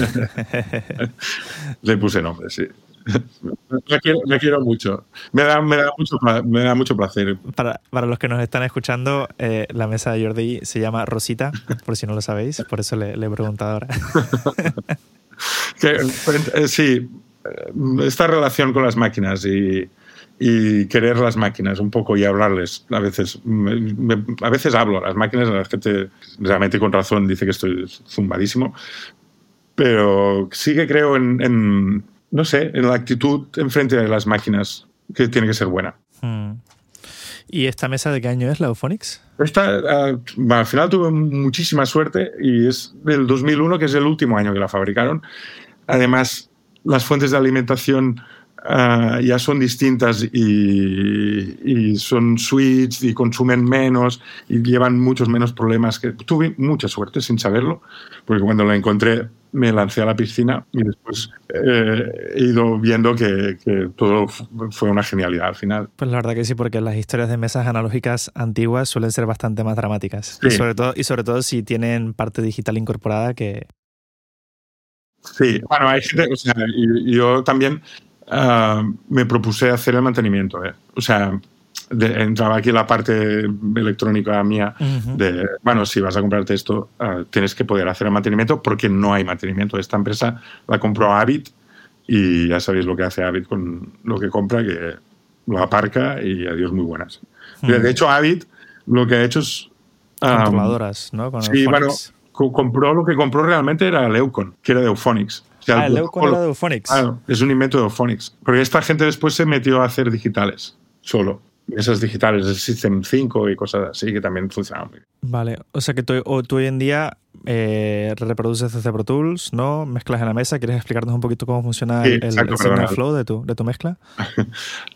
Le puse nombre, sí. La quiero, la quiero, mucho. Me da, me da, mucho, me da mucho placer. Para, para los que nos están escuchando, eh, la mesa de Jordi se llama Rosita, por si no lo sabéis, por eso le, le he preguntado ahora. que, eh, sí, esta relación con las máquinas y, y, querer las máquinas un poco y hablarles. A veces, me, me, a veces hablo a las máquinas, a la gente realmente con razón dice que estoy zumbadísimo, pero sí que creo en, en no sé, en la actitud enfrente de las máquinas, que tiene que ser buena. Hmm. ¿Y esta mesa de qué año es, la Auphonics? Esta, uh, al final tuve muchísima suerte y es del 2001, que es el último año que la fabricaron. Además, las fuentes de alimentación uh, ya son distintas y, y, son switch y consumen menos y llevan muchos menos problemas. Que tuve mucha suerte sin saberlo, porque cuando la encontré me lancé a la piscina y después eh, he ido viendo que, que, todo fue una genialidad al final. Pues la verdad que sí, porque las historias de mesas analógicas antiguas suelen ser bastante más dramáticas. Sí. Y, sobre todo, y sobre todo si tienen parte digital incorporada que... Sí, bueno, hay gente, o sea, yo también uh, me propuse hacer el mantenimiento. ¿eh? O sea, de, entraba aquí la parte electrónica mía uh -huh. de, bueno, si vas a comprarte esto, uh, tienes que poder hacer el mantenimiento porque no hay mantenimiento. Esta empresa la compró Avid y ya sabéis lo que hace Avid con lo que compra, que lo aparca y adiós muy buenas. Uh -huh. De hecho, Avid lo que ha hecho es... Um, Controladoras, ¿no? Con sí, bueno, compró lo que compró realmente era el Eucon, que era de Euphonics. O sea, ah, el Eucon era de Euphonics. Claro, es un invento de Euphonics. Porque esta gente después se metió a hacer digitales, solo esas digitales de System 5 y cosas así que también funcionan muy bien. Vale, o sea que tú, tú hoy en día eh, reproduces desde Pro Tools, ¿no? Mezclas en la mesa. ¿Quieres explicarnos un poquito cómo funciona sí, el, exacto, el, el flow de tu, de tu mezcla?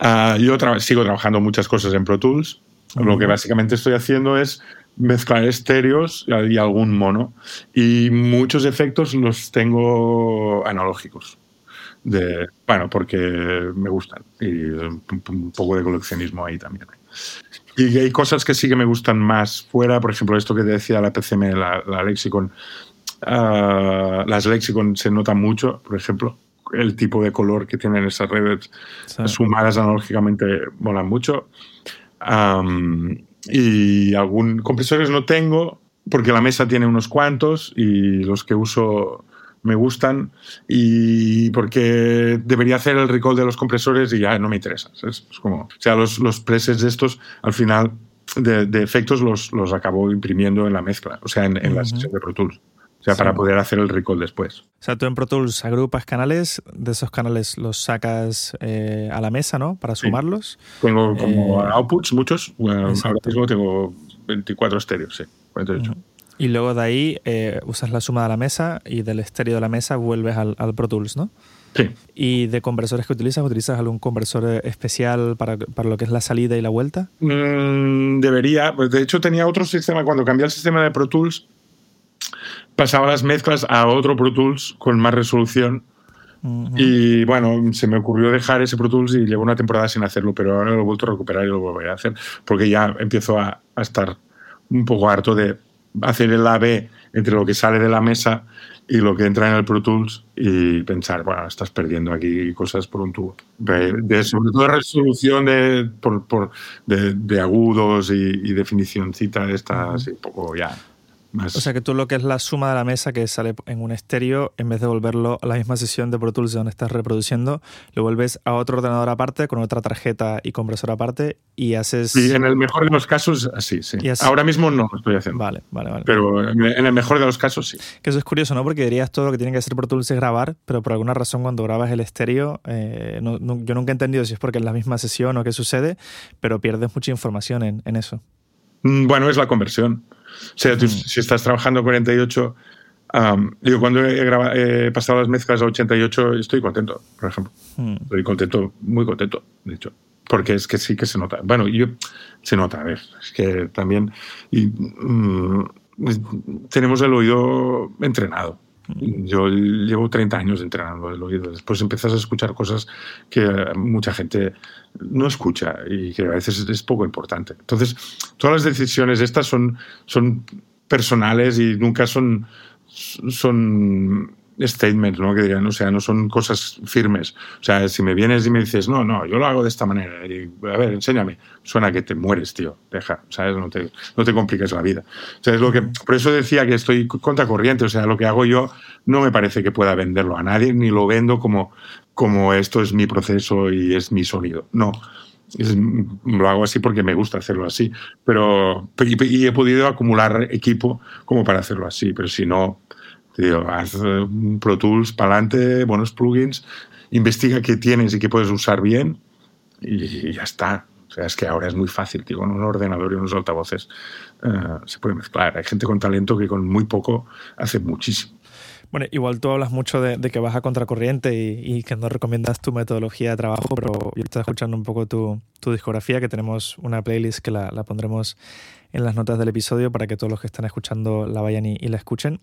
uh, yo tra sigo trabajando muchas cosas en Pro Tools. Uh -huh. Lo que básicamente estoy haciendo es mezclar estéreos y algún mono. Y muchos efectos los tengo analógicos. de, bueno, porque me gustan y un, poco de coleccionismo ahí también. Y hay cosas que sí que me gustan más fuera, por ejemplo, esto que decía la PCM, la, la Lexicon. Ah, las Lexicon se notan mucho, por ejemplo, el tipo de color que tienen esas redes sumadas analógicamente molan mucho. Y algún compresores no tengo porque la mesa tiene unos cuantos y los que uso me gustan y porque debería hacer el recall de los compresores y ya no me interesa. Es, como, o sea, los, los presets de estos al final de, efectos los, los acabo imprimiendo en la mezcla, o sea, en, la sesión de Pro Tools. Sea, para poder hacer el recall después. O sea, tú en Pro Tools agrupas canales, de esos canales los sacas eh, a la mesa, ¿no? Para sumarlos. Tengo como eh, outputs, muchos. ahora mismo tengo 24 estéreos, sí, 48. Y luego de ahí eh, usas la suma de la mesa y del estéreo de la mesa vuelves al, Pro Tools, ¿no? Sí. ¿Y de conversores que utilizas? ¿Utilizas algún conversor especial para, para lo que es la salida y la vuelta? Mm, debería. Pues de hecho, tenía otro sistema. Cuando cambié el sistema de Pro Tools, pasaba las mezclas a otro Pro Tools con más resolución. Y bueno, se me ocurrió dejar ese Pro Tools y llevo una temporada sin hacerlo, pero ahora lo he vuelto a recuperar y lo volveré a hacer porque ya empiezo a, estar un poco harto de hacer el AB entre lo que sale de la mesa y lo que entra en el Pro Tools y pensar, bueno, estás perdiendo aquí cosas por un tubo. De, sobre todo resolución de, por, de, agudos y, y definicióncita de estas, un poco ya o sea que tú lo que es la suma de la mesa que sale en un estéreo, en vez de volverlo a la misma sesión de Pro Tools donde estás reproduciendo, lo vuelves a otro ordenador aparte, con otra tarjeta y compresor aparte, y haces. Sí, en el mejor de los casos, así, sí. Ahora mismo no lo estoy haciendo. Vale, vale, vale. Pero en el mejor de los casos, sí. Que eso es curioso, ¿no? Porque dirías todo lo que tiene que hacer Pro Tools es grabar, pero por alguna razón cuando grabas el estéreo, eh, yo nunca he entendido si es porque es la misma sesión o qué sucede, pero pierdes mucha información en, en eso. Mm, bueno, es la conversión. O sea, mm. si estás trabajando 48, digo, cuando he, pasado las mezclas a 88, estoy contento, por ejemplo. Mm. Estoy contento, muy contento, de hecho. Porque es que sí que se nota. Bueno, yo, se nota, a ver, es que también y, tenemos el oído entrenado. Yo llevo 30 años entrenando el oído. Después empiezas a escuchar cosas que mucha gente no escucha y que a veces es poco importante. Entonces, todas las decisiones estas son, son personales y nunca son, son statements, ¿no? Que dirían, o sea, no son cosas firmes. O sea, si me vienes y me dices, no, no, yo lo hago de esta manera, y, a ver, enséñame, suena que te mueres, tío, deja, ¿sabes? No te, no te compliques la vida. O sea, es lo que, por eso decía que estoy contracorriente, o sea, lo que hago yo no me parece que pueda venderlo a nadie, ni lo vendo como, como esto es mi proceso y es mi sonido. No. lo hago así porque me gusta hacerlo así, pero y he podido acumular equipo como para hacerlo así, pero si no, Tío, haz un Pro Tools para adelante, buenos plugins, investiga qué tienes y qué puedes usar bien y, ya está. O sea, es que ahora es muy fácil, tío, con un ordenador y unos altavoces eh, se puede mezclar. Hay gente con talento que con muy poco hace muchísimo. Bueno, igual tú hablas mucho de, que vas a contracorriente y, que no recomiendas tu metodología de trabajo, pero yo estoy escuchando un poco tu, discografía, que tenemos una playlist que la, pondremos en las notas del episodio para que todos los que están escuchando la vayan y la escuchen.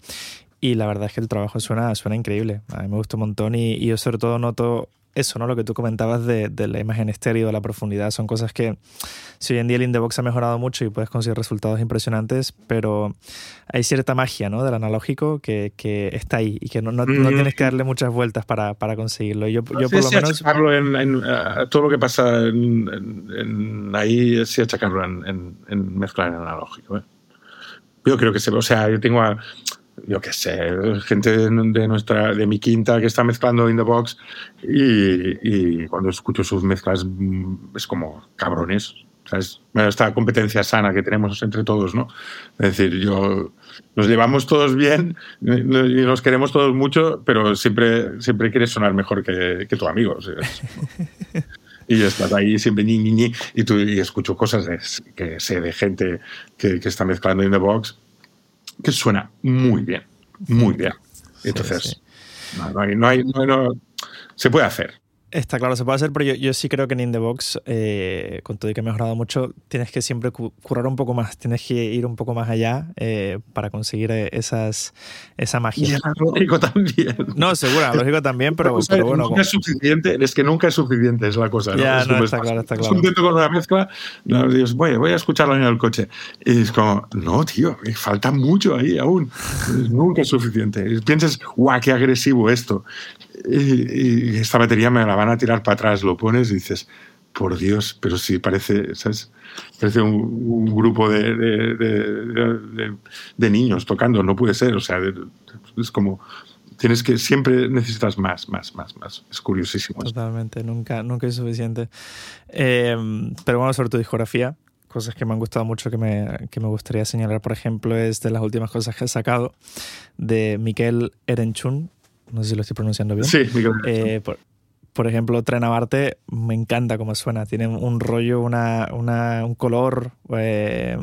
Y la verdad es que el trabajo suena, suena increíble. A mí me gusta un montón y, y yo sobre todo noto eso, ¿no? Lo que tú comentabas de, de, la imagen estéreo, de la profundidad, son cosas que si hoy en día el Indebox ha mejorado mucho y puedes conseguir resultados impresionantes, pero hay cierta magia, ¿no? Del analógico que, que está ahí y que no, no, no, tienes que darle muchas vueltas para, para conseguirlo. Yo, yo por lo menos... En, en, todo lo que pasa en, ahí, sí achacarlo en, mezclar en analógico. ¿eh? Yo creo que se... O sea, yo tengo a yo qué sé, gente de, nuestra, de mi quinta que está mezclando in the box y, cuando escucho sus mezclas mm, es como cabrones. ¿sabes? Esta competencia sana que tenemos entre todos, ¿no? Es decir, yo nos llevamos todos bien y nos queremos todos mucho, pero siempre, siempre quieres sonar mejor que, que tu amigo. y estás ahí siempre ñi, ñi, tú, y escucho cosas que sé de gente que, que está mezclando in the box que suena muy bien, muy bien. Entonces, No, hay, no, hay, no, se puede hacer. Está claro, se puede hacer, pero yo, sí creo que en In The Box, eh, con todo y que ha mejorado mucho, tienes que siempre curar un poco más, tienes que ir un poco más allá eh, para conseguir eh, esas, esa magia. Y también. No, seguro, lógico también, pero, bueno. Nunca es suficiente, es que nunca es suficiente, es la cosa. Ya, es está claro, está claro. Es un con una mezcla, no, dices, voy, voy a escucharlo en el coche. Y es como, no, tío, me falta mucho ahí aún. nunca es suficiente. Y piensas, guau, qué agresivo esto. Y esta batería me la van a tirar para atrás, lo pones y dices, por Dios, pero sí parece, ¿sabes? Parece un, grupo de, de, niños tocando, no puede ser, o sea, es como, tienes que, siempre necesitas más, más, más, más, es curiosísimo. Totalmente, nunca, nunca es suficiente. Eh, pero vamos ver tu discografía, cosas que me han gustado mucho que me, que me, gustaría señalar, por ejemplo, es de las últimas cosas que he sacado de Miquel Erenchun, no sé si lo estoy pronunciando bien. Sí, eh, por ejemplo, Trenabarte me encanta cómo suena. Tiene un rollo, una, un color, eh,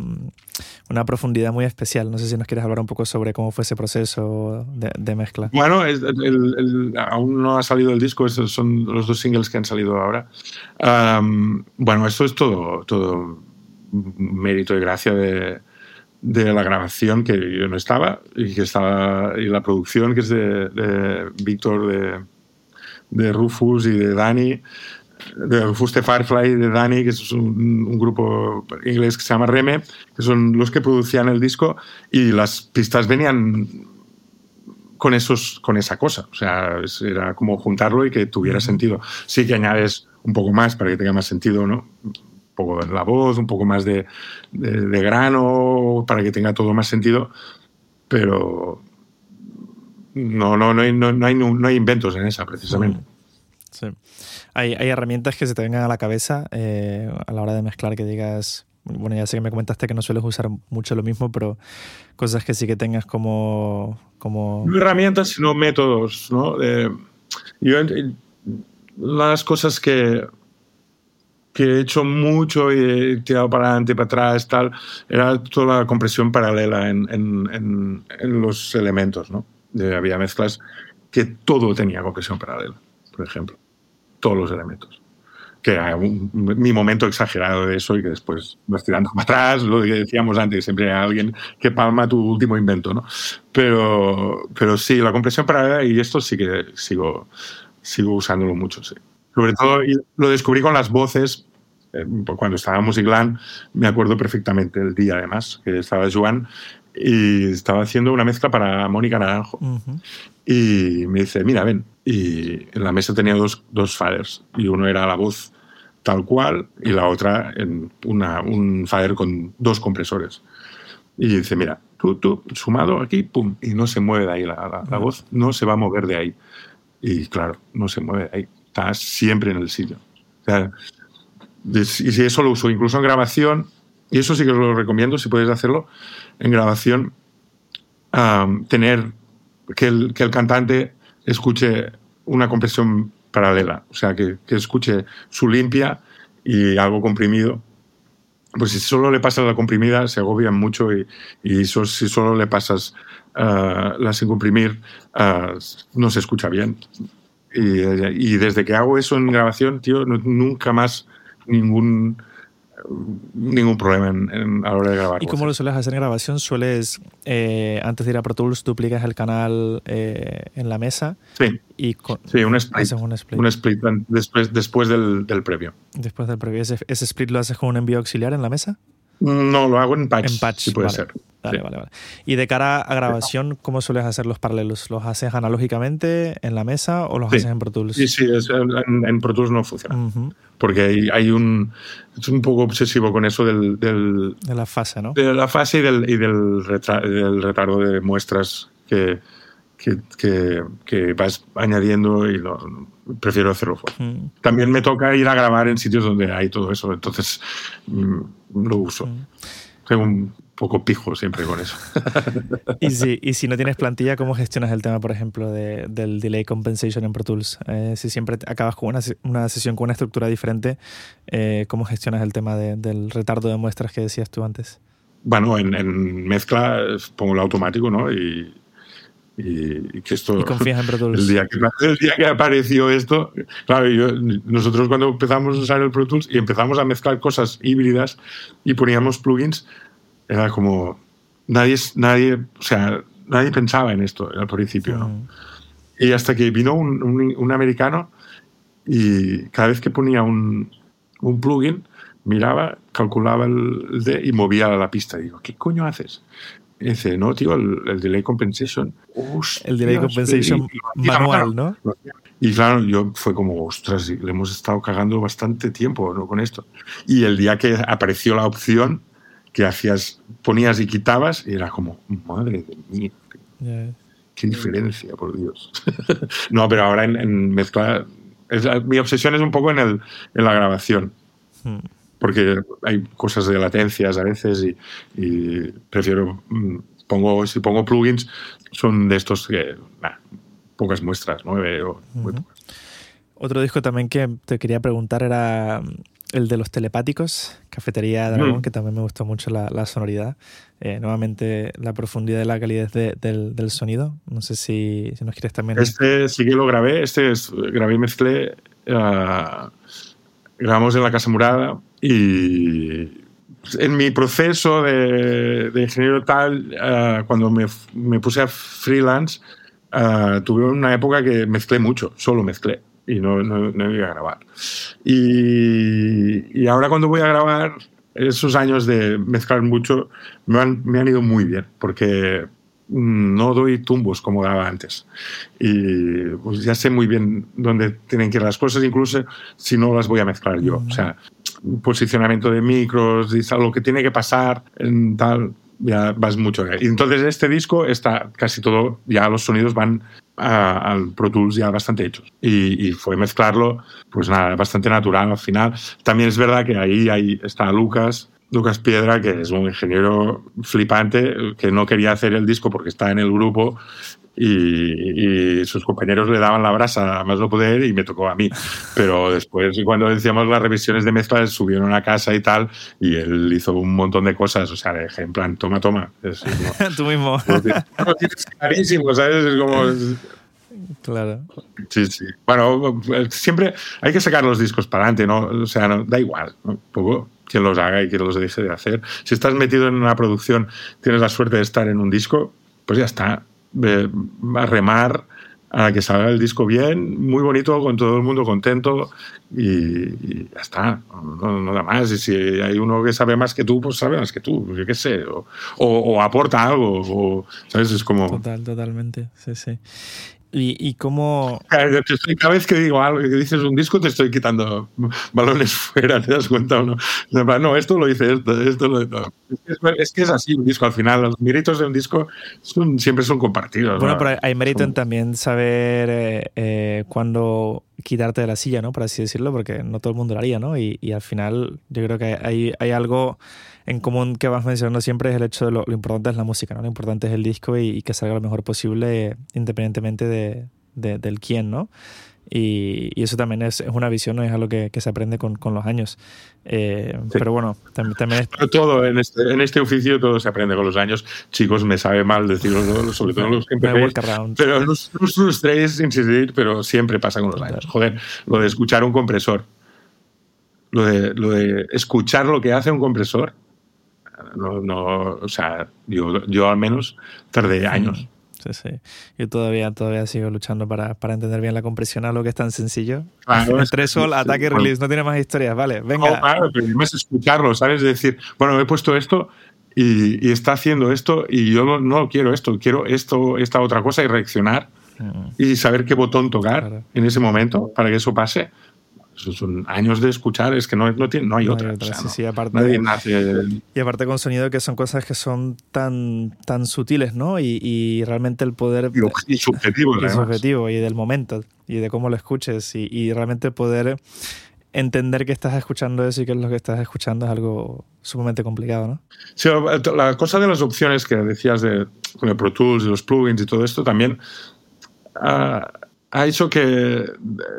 una profundidad muy especial. No sé si nos quieres hablar un poco sobre cómo fue ese proceso de, mezcla. Bueno, aún no ha salido el disco, esos son los dos singles que han salido ahora. bueno, eso es todo, todo mérito y gracia de, de la grabación que yo no estaba y que estaba y la producción que es de, de Víctor de de Rufus y de Dani, de Rufus de Firefly y de Dani, que es un, grupo inglés que se llama Reme, que son los que producían el disco y las pistas venían con, esos, con esa cosa. O sea, era como juntarlo y que tuviera sentido. Sí que añades un poco más para que tenga más sentido, ¿no? Poco en la voz, un poco más de, de grano, para que tenga todo más sentido, pero no, no, no, hay, no, hay, no hay inventos en esa, precisamente. Sí. Hay, hay herramientas que se te vengan a la cabeza eh, a la hora de mezclar que digas, bueno, ya sé que me comentaste que no sueles usar mucho lo mismo, pero cosas que sí que tengas como... como... No herramientas, sino métodos, ¿no? yo, las cosas que, que he hecho mucho y he tirado para adelante para atrás, tal, era toda la compresión paralela en, en, en los elementos, ¿no? había mezclas que todo tenía compresión paralela, por ejemplo. Todos los elementos. Que era mi momento exagerado de eso y que después vas tirando para atrás, lo que decíamos antes, siempre hay alguien que palma tu último invento, ¿no? Pero, pero sí, la compresión paralela y esto sí que sigo, sigo usándolo mucho, sí. Sobre todo, y lo descubrí con las voces, eh, cuando estaba en Musicland, me acuerdo perfectamente el día además, que estaba Joan y estaba haciendo una mezcla para Mónica Naranjo. Y me dice, mira, ven. Y en la mesa tenía dos, dos faders. Y uno era la voz tal cual y la otra en una, un fader con dos compresores. Y dice, mira, tú, tú, sumado aquí, pum, y no se mueve de ahí la, la, voz, no se va a mover de ahí. Y claro, no se mueve de ahí, está siempre en el sitio. Y si eso lo uso incluso en grabación, y eso sí que os lo recomiendo si podéis hacerlo en grabación, tener que el, que el, cantante escuche una compresión paralela, o sea, que, que, escuche su limpia y algo comprimido. Pues si solo le pasas la comprimida, se agobian mucho y, y si solo le pasas uh, la sin comprimir, uh, no se escucha bien. Y, y, desde que hago eso en grabación, tío, nunca más ningún ningún problema en, a la hora de grabar. ¿Y cómo lo sueles hacer en grabación? ¿Sueles, eh, antes de ir a Pro Tools, duplicas el canal eh, en la mesa? Sí. Y sí, un split. un split. después, después del, del, previo. Después del previo. ¿Ese, ¿Ese, split lo haces con un envío auxiliar en la mesa? No, lo hago en patch. En patch, sí puede ser. Vale, vale, vale. Y de cara a grabación, ¿cómo sueles hacer los paralelos? ¿Los haces analógicamente en la mesa o los haces en Pro Tools? Sí, sí, en, Pro Tools no funciona. Porque hay, hay, un. Es un poco obsesivo con eso del, del, De la fase, ¿no? De la fase y del, y del, del retardo de muestras que, que, que, que, vas añadiendo y lo, prefiero hacerlo fuera. También me toca ir a grabar en sitios donde hay todo eso, entonces mm, lo uso. Tengo un poco pijo siempre con eso. y, si, y si no tienes plantilla, ¿cómo gestionas el tema, por ejemplo, de, del delay compensation en Pro Tools? Eh, si siempre acabas con una, una, sesión con una estructura diferente, eh, ¿cómo gestionas el tema de, del retardo de muestras que decías tú antes? Bueno, en, en mezcla pongo el automático, ¿no? Y, Y, que esto, y confías en Pro Tools. El día, que, el día que apareció esto, claro, yo, nosotros cuando empezamos a usar el Pro Tools y empezamos a mezclar cosas híbridas y poníamos plugins, era como nadie, nadie, o sea, nadie pensaba en esto al principio, ¿no? Mm. Y hasta que vino un, un, un, americano y cada vez que ponía un, un plugin, miraba, calculaba el D y movía la pista. Y digo, ¿qué coño haces? Y dice, no, tío, el, delay compensation. el delay compensation manual, ¿no? Y claro, yo fue como, ostras, le hemos estado cagando bastante tiempo ¿no? con esto. Y el día que apareció la opción que hacías, ponías y quitabas, era como, madre de mí. Qué diferencia, por Dios. no, pero ahora en, en mezclar. mi obsesión es un poco en, el, en la grabación. Hmm porque hay cosas de latencias a veces y, prefiero, mm, pongo, si pongo plugins, son de estos que, pocas muestras, nueve o muy Otro disco también que te quería preguntar era el de los telepáticos, Cafetería Dragón, mm. que también me gustó mucho la, sonoridad. Eh, nuevamente, la profundidad y la calidez del, sonido. No sé si, nos quieres también. Este sí que lo grabé, este es, grabé y mezclé. Uh, grabamos en la Casa Murada y en mi proceso de, ingeniero tal, eh, cuando me, me, puse a freelance, uh, tuve una época que mezclé mucho, solo mezclé y no, no, no iba a grabar. Y, y, ahora cuando voy a grabar, esos años de mezclar mucho me han, me han ido muy bien, porque no doy tumbos como daba antes. Y pues ya sé muy bien dónde tienen que ir las cosas, incluso si no las voy a mezclar yo. O sea, posicionamiento de micros, lo que tiene que pasar, tal, ya vas mucho. Y entonces este disco está casi todo, ya los sonidos van al Pro Tools ya bastante hechos. Y, y, fue mezclarlo, pues nada, bastante natural al final. También es verdad que ahí, ahí está Lucas, Lucas Piedra, que es un ingeniero flipante, que no quería hacer el disco porque está en el grupo y, sus compañeros le daban la brasa más no poder y me tocó a mí. Pero después, cuando decíamos las revisiones de mezcla, subieron a casa y tal, y él hizo un montón de cosas. O sea, en plan, toma, toma. Es, Tú mismo. No, tienes clarísimo, ¿sabes? Es como. Claro. Sí, sí. Bueno, siempre hay que sacar los discos para adelante, ¿no? O sea, no, da igual. Un poco quien los haga y quien los deje de hacer. Si estás metido en una producción, tienes la suerte de estar en un disco, pues ya está. A remar a que salga el disco bien, muy bonito, con todo el mundo contento y, ya está, no, da más. Y si hay uno que sabe más que tú, pues sabe más que tú, yo qué sé, o, o, aporta algo, o, ¿sabes? Es como... Total, totalmente, sí, sí. ¿Y, y cómo...? Cada vez que digo algo, que dices un disco, te estoy quitando balones fuera, ¿te das cuenta o no? No, esto lo dice esto, esto lo Es que es así un disco, al final, los méritos de un disco son, siempre son compartidos. Bueno, pero hay mérito en también saber eh, eh, cuándo quitarte de la silla, ¿no? Por así decirlo, porque no todo el mundo lo haría, ¿no? Y, y al final yo creo que hay, hay algo en común que vas mencionando siempre es el hecho de lo, importante es la música, ¿no? Lo importante es el disco y, que salga lo mejor posible independientemente de, del quién, ¿no? Y, y, eso también es, es, una visión, no es algo que, que se aprende con, con los años. Eh, pero bueno, también, también es... Pero todo, en este, en este oficio todo se aprende con los años. Chicos, me sabe mal decirlo, sobre todo los que empecéis. Pero no os frustréis, insistir, pero siempre pasa con los años. Joder, lo de escuchar un compresor, lo de, lo de escuchar lo que hace un compresor, no, no, o sea, yo, yo al menos tardé años. Sí, sí. Yo todavía, todavía sigo luchando para, para entender bien la compresión a lo que es tan sencillo. Claro, Tres sol, ataque, release, no tiene más historias, vale, venga. No, claro, pero es escucharlo, ¿sabes? decir, bueno, he puesto esto y, y, está haciendo esto y yo no, no, quiero esto, quiero esto, esta otra cosa y reaccionar mm. y saber qué botón tocar en ese momento para que eso pase son años de escuchar, es que no, no, tiene, no hay otra. aparte, Y aparte con sonido que son cosas que son tan, tan sutiles, ¿no? Y, y realmente el poder... Y, subjetivo. Y subjetivo, y del momento, y de cómo lo escuches, y, y realmente poder entender que estás escuchando eso y que es lo que estás escuchando es algo sumamente complicado, ¿no? Sí, la cosa de las opciones que decías de, con el Pro Tools y los plugins y todo esto también ha, ha hecho que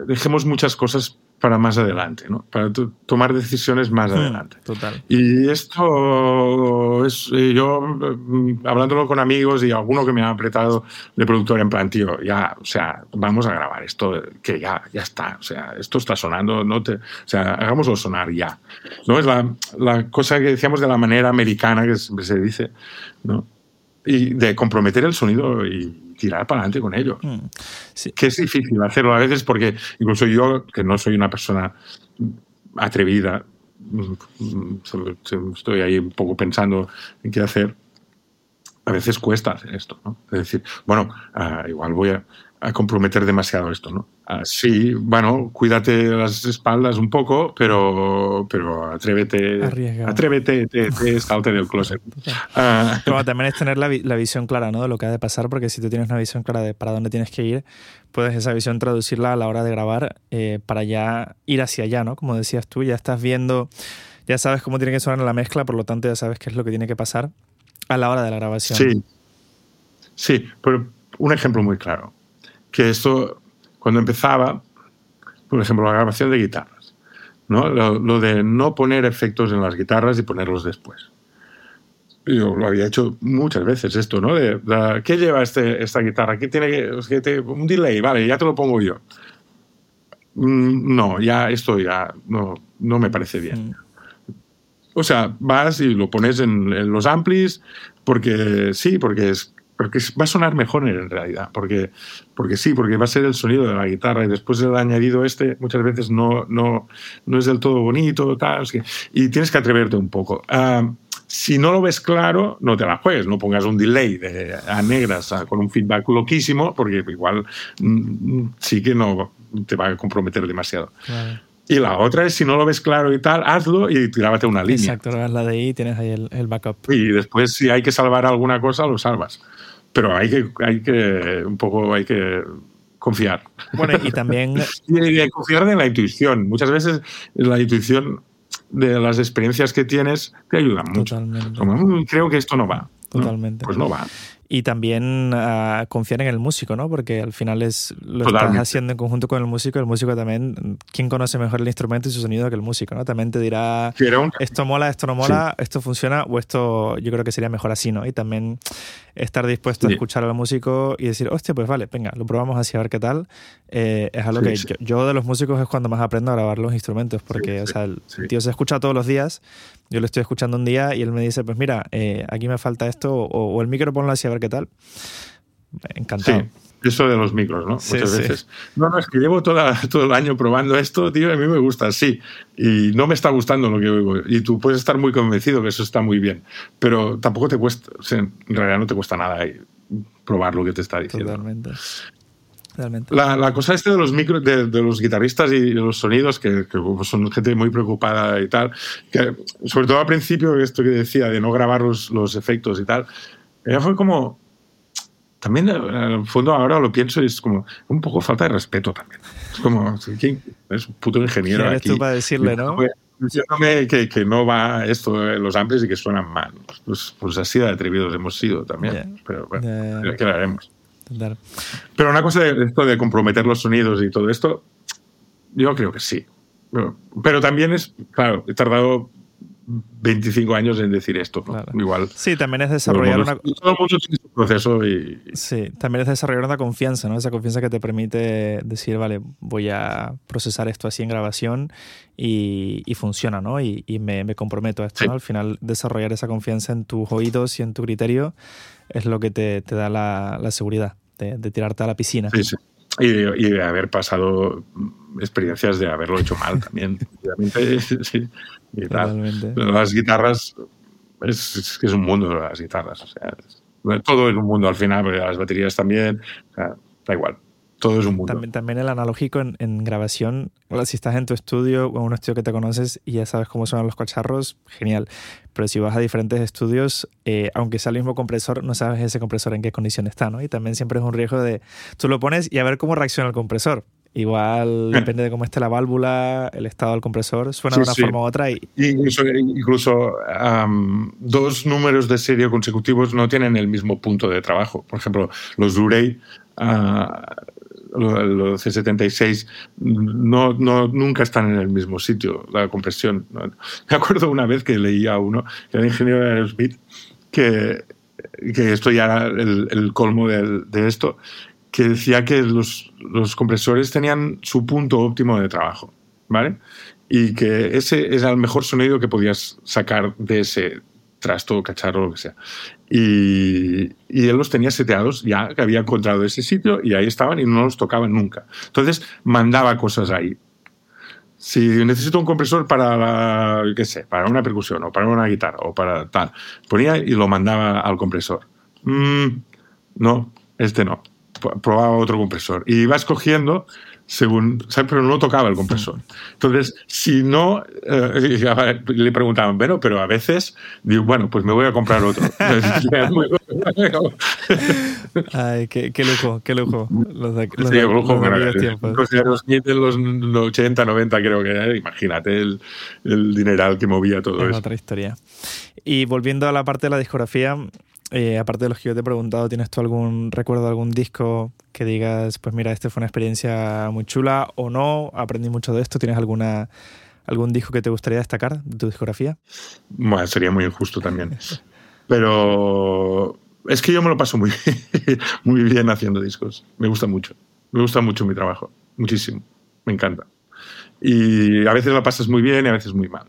dejemos muchas cosas para más adelante, ¿no? Para tomar decisiones más hmm, adelante. Total. Y esto es, eh, yo, mm, hablándolo con amigos y alguno que me ha apretado de productor en plan, tío, ya, o sea, vamos a grabar esto, que ya, ya está, o sea, esto está sonando, no te, o sea, hagámoslo sonar ya. ¿No? Es la, la cosa que decíamos de la manera americana que siempre se dice, ¿no? Y de comprometer el sonido y tirar para adelante con ello. Mm, que es difícil hacerlo a veces porque incluso yo, que no soy una persona atrevida, mm, estoy ahí un poco pensando en qué hacer, a veces cuesta hacer esto. ¿no? Es decir, bueno, ah, igual voy a, a comprometer demasiado esto, ¿no? Ah, sí, bueno, cuídate las espaldas un poco, pero, pero atrévete, atrévete, te, te, salte del closet. Ah. también es tener la, la, visión clara, ¿no? De lo que ha de pasar, porque si tú tienes una visión clara de para dónde tienes que ir, puedes esa visión traducirla a la hora de grabar eh, para ya ir hacia allá, ¿no? Como decías tú, ya estás viendo, ya sabes cómo tiene que sonar la mezcla, por lo tanto ya sabes qué es lo que tiene que pasar a la hora de la grabación. Sí, sí, pero un ejemplo muy claro que esto, cuando empezaba, por ejemplo, la grabación de guitarras, ¿no? Lo, de no poner efectos en las guitarras y ponerlos después. Yo lo había hecho muchas veces esto, ¿no? De, ¿Qué lleva este, esta guitarra? ¿Qué tiene que, un delay? Vale, ya te lo pongo yo. Mm, no, ya esto ya no, no me parece bien. O sea, vas y lo pones en, en, los amplis porque sí, porque es porque va a sonar mejor en realidad, porque, porque sí, porque va a ser el sonido de la guitarra y después el añadido este muchas veces no, no, no es del todo bonito, tal, y tienes que atreverte un poco. Ah, si no lo ves claro, no te la juegues, no pongas un delay de, a negras con un feedback loquísimo, porque igual mm, sí que no te va a comprometer demasiado. Y la otra es, si no lo ves claro y tal, hazlo y tirábate una línea. Exacto, la de ahí y tienes ahí el, el, backup. Y después, si hay que salvar alguna cosa, lo salvas pero hay que, hay que un poco hay que confiar. Bueno, y también... y, confiar en la intuición. Muchas veces la intuición de las experiencias que tienes te ayuda mucho. Mm, creo que esto no va. Totalmente. Pues no va y también uh, confiar en el músico, ¿no? Porque al final es lo estás haciendo en conjunto con el músico. El músico también, ¿quién conoce mejor el instrumento y su sonido que el músico, ¿no? También te dirá, esto mola, esto no mola, esto funciona o esto yo creo que sería mejor así, ¿no? Y también estar dispuesto a escuchar al músico y decir, hostia, pues vale, venga, lo probamos así a ver qué tal. Eh, es algo que yo, de los músicos es cuando más aprendo a grabar los instrumentos, porque, o sea, el tío se escucha todos los días yo lo estoy escuchando un día y él me dice, pues mira, eh, aquí me falta esto, o, el micro ponlo así a ver qué tal. Encantado. Sí. Eso de los micros, ¿no? Muchas veces. No, no, es que llevo toda, todo el año probando esto, tío, a mí me gusta, sí. Y no me está gustando lo que oigo. Y tú puedes estar muy convencido que eso está muy bien. Pero tampoco te cuesta, en realidad no te cuesta nada probar lo que te está diciendo. Totalmente. La, la, cosa este de los micros, de, los guitarristas y los sonidos, que, son gente muy preocupada y tal, que sobre todo al principio, esto que decía, de no grabar los, los efectos y tal, ya fue como, también en el fondo ahora lo pienso y es como un poco falta de respeto también. Es como, es un puto ingeniero aquí. tú para decirle, no? Diciéndome que, que, no va esto los amplios y que suenan mal. Pues, pues así de atrevidos hemos sido también. Pero bueno, ¿qué haremos? Pero una cosa de esto de comprometer los sonidos y todo esto, yo creo que sí. Pero, también es, claro, he tardado 25 años en decir esto. Igual. Sí, también es desarrollar una. Todo el mundo tiene su proceso y. Sí, también es desarrollar una confianza, ¿no? Esa confianza que te permite decir, vale, voy a procesar esto así en grabación y, funciona, ¿no? Y, me, comprometo a esto, ¿no? Al final, desarrollar esa confianza en tus oídos y en tu criterio es lo que te, te da la, la seguridad de, tirarte a la piscina. Sí, sí. Y de, haber pasado experiencias de haberlo hecho mal también. sí, y Las guitarras, es, que es un mundo las guitarras. O sea, todo es un mundo al final, las baterías también. O sea, da igual todo es un mundo. También, también el analógico en, en, grabación, si estás en tu estudio o en un estudio que te conoces y ya sabes cómo suenan los cacharros, genial. Pero si vas a diferentes estudios, eh, aunque sea el mismo compresor, no sabes ese compresor en qué condición está, ¿no? Y también siempre es un riesgo de, tú lo pones y a ver cómo reacciona el compresor. Igual depende de cómo esté la válvula, el estado del compresor, suena de una forma u otra. Y... Incluso, incluso dos números de serie consecutivos no tienen el mismo punto de trabajo. Por ejemplo, los Durey uh, los C76 no, no, nunca están en el mismo sitio, la compresión. Me acuerdo una vez que leía a uno, que era ingeniero de Aerosmith, que, que esto ya era el, el colmo de, de, esto, que decía que los, los, compresores tenían su punto óptimo de trabajo, ¿vale? Y que ese era el mejor sonido que podías sacar de ese trasto, cacharro, lo que sea. Y, y, él los tenía seteados ya, que había encontrado ese sitio y ahí estaban y no los tocaban nunca. Entonces mandaba cosas ahí. Si necesito un compresor para qué sé, para una percusión o para una guitarra o para tal, ponía y lo mandaba al compresor. Mm, no, este no. Probaba otro compresor. Y iba escogiendo según, pero no tocaba el compresor. Entonces, si no, eh, le preguntaban, bueno, pero a veces digo, bueno, pues me voy a comprar otro. Ay, qué, qué, lujo, qué lujo. Los de, los sí, de, lujo, los, tiempos. los de los 80, 90 creo que, imagínate el, el dineral que movía todo es eso. otra historia. Y volviendo a la parte de la discografía, eh, aparte de los que yo te he preguntado, ¿tienes tú algún recuerdo de algún disco que digas, pues mira, esta fue una experiencia muy chula o no? Aprendí mucho de esto. ¿Tienes alguna, algún disco que te gustaría destacar de tu discografía? Bueno, sería muy injusto también. Pero es que yo me lo paso muy, muy bien haciendo discos. Me gusta mucho. Me gusta mucho mi trabajo. Muchísimo. Me encanta y a veces lo pasas muy bien y a veces muy mal.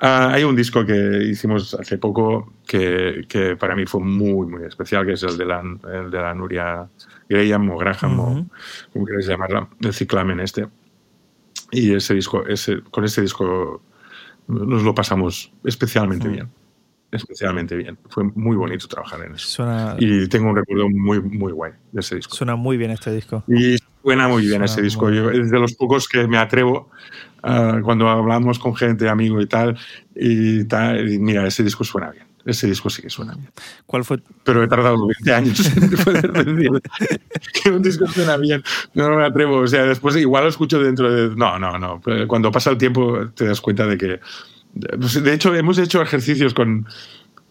Uh, hay un disco que hicimos hace poco que, que, para mí fue muy, muy especial, que es el de la, el de la Nuria Graham o Graham, uh -huh. o como queréis llamarla, el ciclamen este. Y ese disco, ese, con ese disco nos lo pasamos especialmente uh -huh. bien. Especialmente bien. Fue muy bonito trabajar en eso. Suena... Y tengo un recuerdo muy, muy guay de ese disco. Suena muy bien este disco. Y suena muy bien suena ese disco. Yo, es de los pocos que me atrevo uh, cuando hablamos con gente, amigo y tal, y tal. Y mira, ese disco suena bien. Ese disco sí que suena bien. ¿Cuál fue? Pero he tardado 20 años en poder decir que un disco suena bien. No me atrevo. O sea, después igual lo escucho dentro de. No, no, no. Cuando pasa el tiempo te das cuenta de que de hecho, hemos hecho ejercicios con,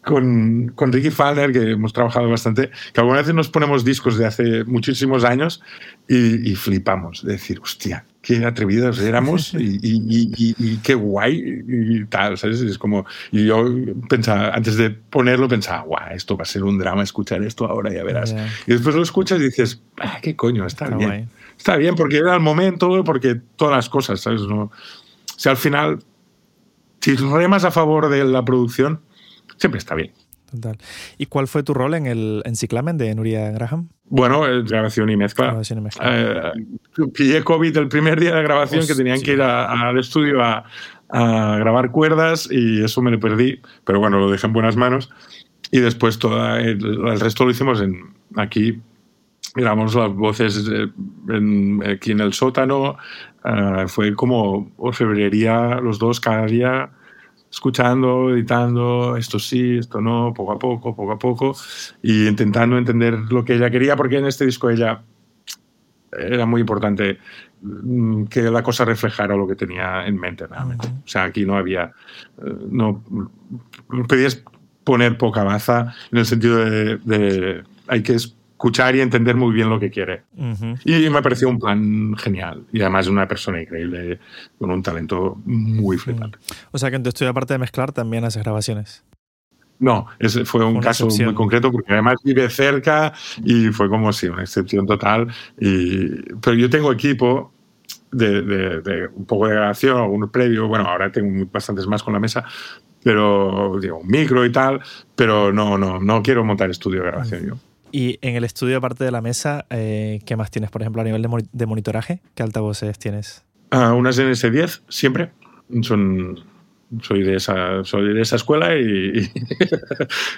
con, con, Ricky Falner, que hemos trabajado bastante, que algunas veces nos ponemos discos de hace muchísimos años y, y flipamos. De decir, hostia, qué atrevidos éramos y, y, y, qué guay y tal, ¿sabes? Es como, y yo pensaba, antes de ponerlo, pensaba, guau, esto va a ser un drama escuchar esto ahora, ya verás. Yeah. Y después lo escuchas y dices, ah, qué coño, está, está bien. Guay. Está bien porque era el momento, porque todas las cosas, ¿sabes? No, o sea, al final si remas a favor de la producción, siempre está bien. Total. ¿Y cuál fue tu rol en el en Ciclamen de Nuria Graham? Bueno, grabación y mezcla. Grabación y mezcla. Eh, pillé COVID el primer día de grabación Hostia. que tenían que ir al estudio a, a, grabar cuerdas y eso me lo perdí, pero bueno, lo dejé en buenas manos. Y después todo el, el resto lo hicimos en, aquí grabamos las voces en, aquí en el sótano. Uh, fue como orfebrería los dos cada día, escuchando, editando, esto sí, esto no, poco a poco, poco a poco, y intentando entender lo que ella quería, porque en este disco ella era muy importante mm, que la cosa reflejara lo que tenía en mente realmente. O sea, aquí no había, eh, no, pedías poner poca baza en el sentido de, de hay que escuchar y entender muy bien lo que quiere. Uh -huh. Y me pareció un plan genial. Y además una persona increíble, con un talento muy flipante. Uh -huh. O sea que en tu estudio, aparte de mezclar, también haces grabaciones. No, ese fue un una caso excepción. muy concreto porque además vive cerca y fue como si sí, una excepción total. Y, pero yo tengo equipo de, de, de, un poco de grabación, algún previo, bueno, ahora tengo bastantes más con la mesa, pero digo, un micro y tal, pero no, no, no quiero montar estudio de grabación yo. Y en el estudio, aparte de la mesa, eh, ¿qué más tienes, por ejemplo, a nivel de, de monitoraje? ¿Qué altavoces tienes? Uh, unas NS10, siempre. Son, soy, de esa, soy de esa escuela y,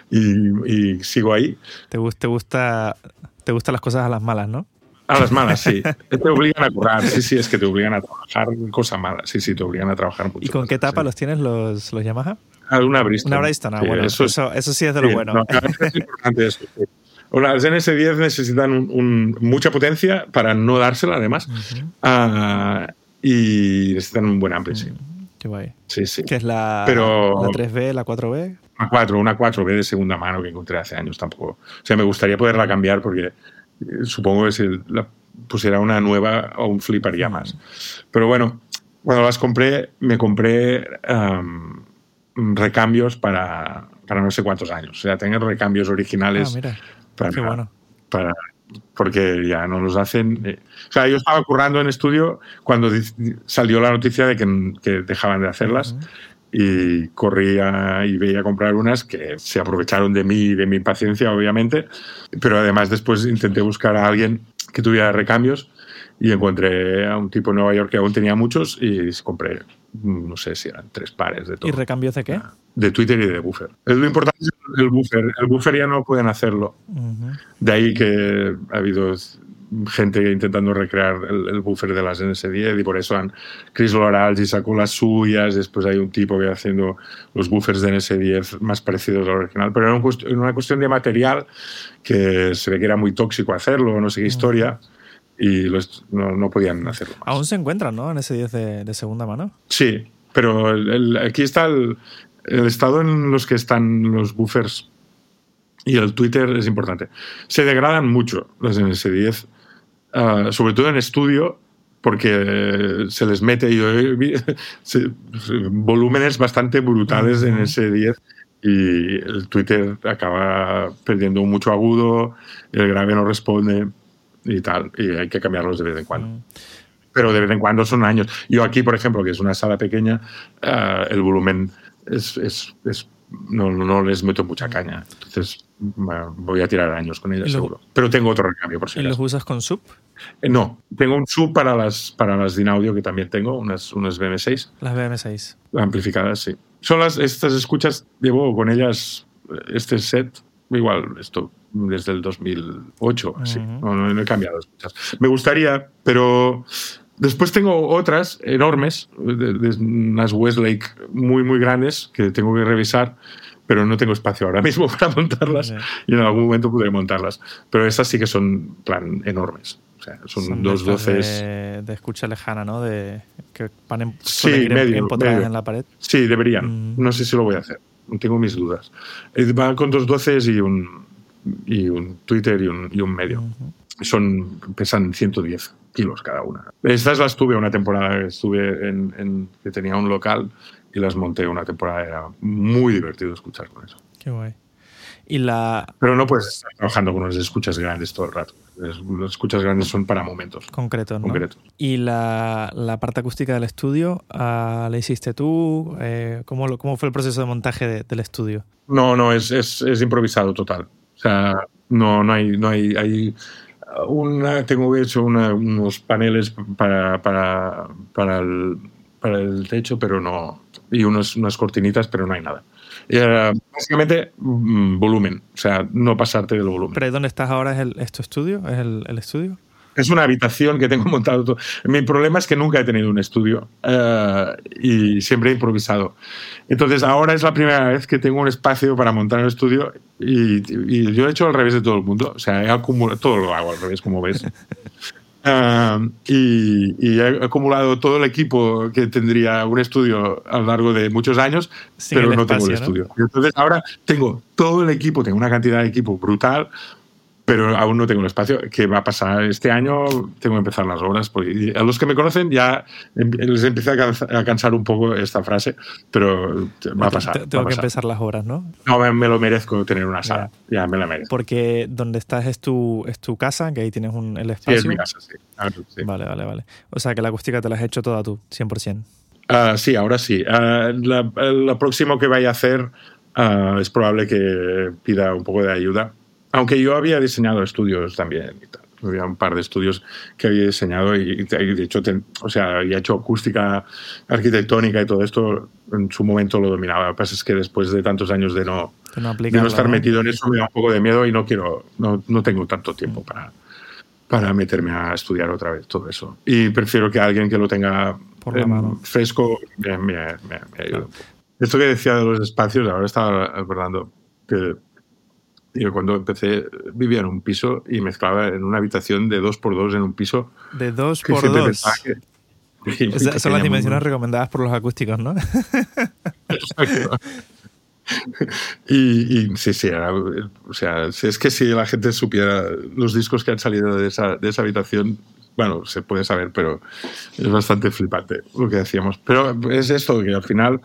y, y sigo ahí. ¿Te, te, gusta, ¿Te gustan las cosas a las malas, no? A las malas, sí. te obligan a currar, sí, sí, es que te obligan a trabajar cosas malas, sí, sí, te obligan a trabajar mucho. ¿Y con qué tapa sí. los tienes los, los Yamaha? Una Bristol. Una Bristol, ah, sí, bueno, eso, eso, eso, sí es de lo bueno. No, es importante eso. Sí. Las NS10 necesitan un, un, mucha potencia para no dársela, además. Uh -huh. uh, y necesitan un buen ampli, sí. Qué guay. Sí, sí. ¿Qué es la, Pero, la 3B, la 4B? Una 4, una 4B de segunda mano que encontré hace años tampoco. O sea, me gustaría poderla cambiar porque eh, supongo que si la pusiera una nueva o un fliparía más. Pero bueno, cuando las compré, me compré um, recambios para, para no sé cuántos años. O sea, tener recambios originales. Ah, mira. Para, Qué bueno. para- porque ya no los hacen. eh. O sea, yo estaba currando en estudio cuando salió la noticia de que, que dejaban de hacerlas y corría y veía comprar unas que se aprovecharon de mí y de mi impaciencia, obviamente. Pero además después intenté buscar a alguien que tuviera recambios y encontré a un tipo en Nueva York que aún tenía muchos y compré, no sé si eran tres pares de todo. ¿Y recambios de qué? de Twitter y de buffer. Es lo importante es el buffer. El buffer ya no pueden hacerlo. De ahí que ha habido gente intentando recrear el, el buffer de las NS10 y por eso han Chris Loralzi sacó las suyas, después hay un tipo que haciendo los buffers de NS10 más parecidos al original, pero era un una cuestión de material que se ve que era muy tóxico hacerlo, no sé qué historia, y los- no, no podían hacerlo más. Aún se encuentran, ¿no? En ese 10 de, de segunda mano. Sí, pero el- el- aquí está el, el estado en los que están los buffers y el Twitter es importante. Se degradan mucho las NS10, ah, sobre todo en estudio, porque se les mete yo se- volúmenes bastante brutales en Ujú. NS10 y el Twitter acaba perdiendo mucho agudo, el grave no responde y tal, y hay que cambiarlos de vez en cuando pero de vez en cuando son años. Yo aquí, por ejemplo, que es una sala pequeña, ah, el volumen es, es- es- no, no les meto mucha caña. Entonces bueno, voy a tirar años con ella, ¿Y lo- seguro. Pero tengo otro recambio, por si ¿Y los usas con sub? Eh, No, tengo un sub para las, para las Dinaudio que también tengo, unas, unas BM6 Las BM6. amplificadas, sí. Son las, estas escuchas, llevo con ellas eh, este set, igual, esto desde el 2008, así. Ujú. no, no- no he cambiado escuchas. Me gustaría, pero después tengo otras enormes, de, de unas Westlake muy, muy grandes que tengo que revisar, pero no tengo espacio ahora mismo para montarlas y en algún momento podré montarlas. Pero estas sí que son, plan, enormes. O sea, son, Son dos doces. De, de escucha lejana, ¿no? De, que van en, Sí, medio, medio. en la pared. Sí, deberían. Mm. No sé si lo voy a hacer. Tengo mis dudas. Eh, Va con dos doces y un, y un Twitter y un, y un medio. Son, pesan 110 kilos cada una. Estas las tuve una temporada que estuve en, en- que tenía un local y las monté una temporada. Era muy divertido escuchar con eso. Qué guay. Y la Pero no puedes estar trabajando con unas escuchas grandes todo el rato. Las escuchas grandes son para momentos concreto, ¿no? concretos. Y la, la parte acústica del estudio, ah, ¿la hiciste tú? Eh, ¿cómo, lo- ¿Cómo fue el proceso de montaje de- del estudio? No, no, es, es, es improvisado total. O sea, no, no hay, no hay, hay una, tengo hecho unos paneles para, para, para, el, para el techo, pero no, y unos, unas cortinitas, pero no hay nada. Básicamente, mm, volumen, o sea, no pasarte del volumen. ¿Pero ahí donde estás ahora es, el, es tu estudio? ¿Es el, el estudio? Es una habitación que tengo montado. todo. Mi problema es que nunca he tenido un estudio eh, y siempre he improvisado. Entonces ahora es la primera vez que tengo un espacio para montar un estudio y, y yo he hecho al revés de todo el mundo. O sea, he acumulado, todo lo hago al revés, como ves. Ah, y, y he acumulado todo el equipo que tendría un estudio a lo largo de muchos años, Sin pero no tengo el espacio, ¿no? estudio. Entonces ahora tengo todo el equipo, tengo una cantidad de equipo brutal, pero aún no tengo el espacio. ¿Qué va a pasar este año? Tengo que empezar las obras. porque a los que me conocen ya em- les empieza a cansa- a cansar un poco esta frase, pero va a pasar. Tengo a que empezar las obras, ¿no? No, me, lo merezco tener una sala. Ya, me la merezco. Porque donde estás es tu, es tu casa, que ahí tienes un, el Sí, espacio. es mi casa, sí. Claro, sí. Vale, vale, vale. O sea que la acústica te la has hecho toda tú, 100%. Ah, sí, ahora sí. Ah, la- lo próximo que vaya a hacer ah, es probable que pida un poco de ayuda. Aunque yo había diseñado estudios también y tal. Había un par de estudios que había diseñado y, y de hecho, ten- o sea, había hecho acústica arquitectónica y todo esto. En su momento lo dominaba. Lo que pasa es que después de tantos años de no, De no, de no estar ¿no? metido en eso me da un poco de miedo y no quiero, no, no tengo tanto tiempo para, para meterme a estudiar otra vez todo eso. Y prefiero que alguien que lo tenga Por la mano. fresco me, me, me- me ayude. poco. Esto que decía de los espacios, ahora estaba acordando que yo cuando empecé vivía en un piso y mezclaba en una habitación de dos por dos en un piso De dos por dos. son las dimensiones recomendadas por los acústicos, ¿no? Exacto. y, sí, sí, o sea, es que si la gente supiera los discos que han salido de esa, de esa habitación, bueno, se puede saber, pero es bastante flipante lo que decíamos. Pero es esto, que al final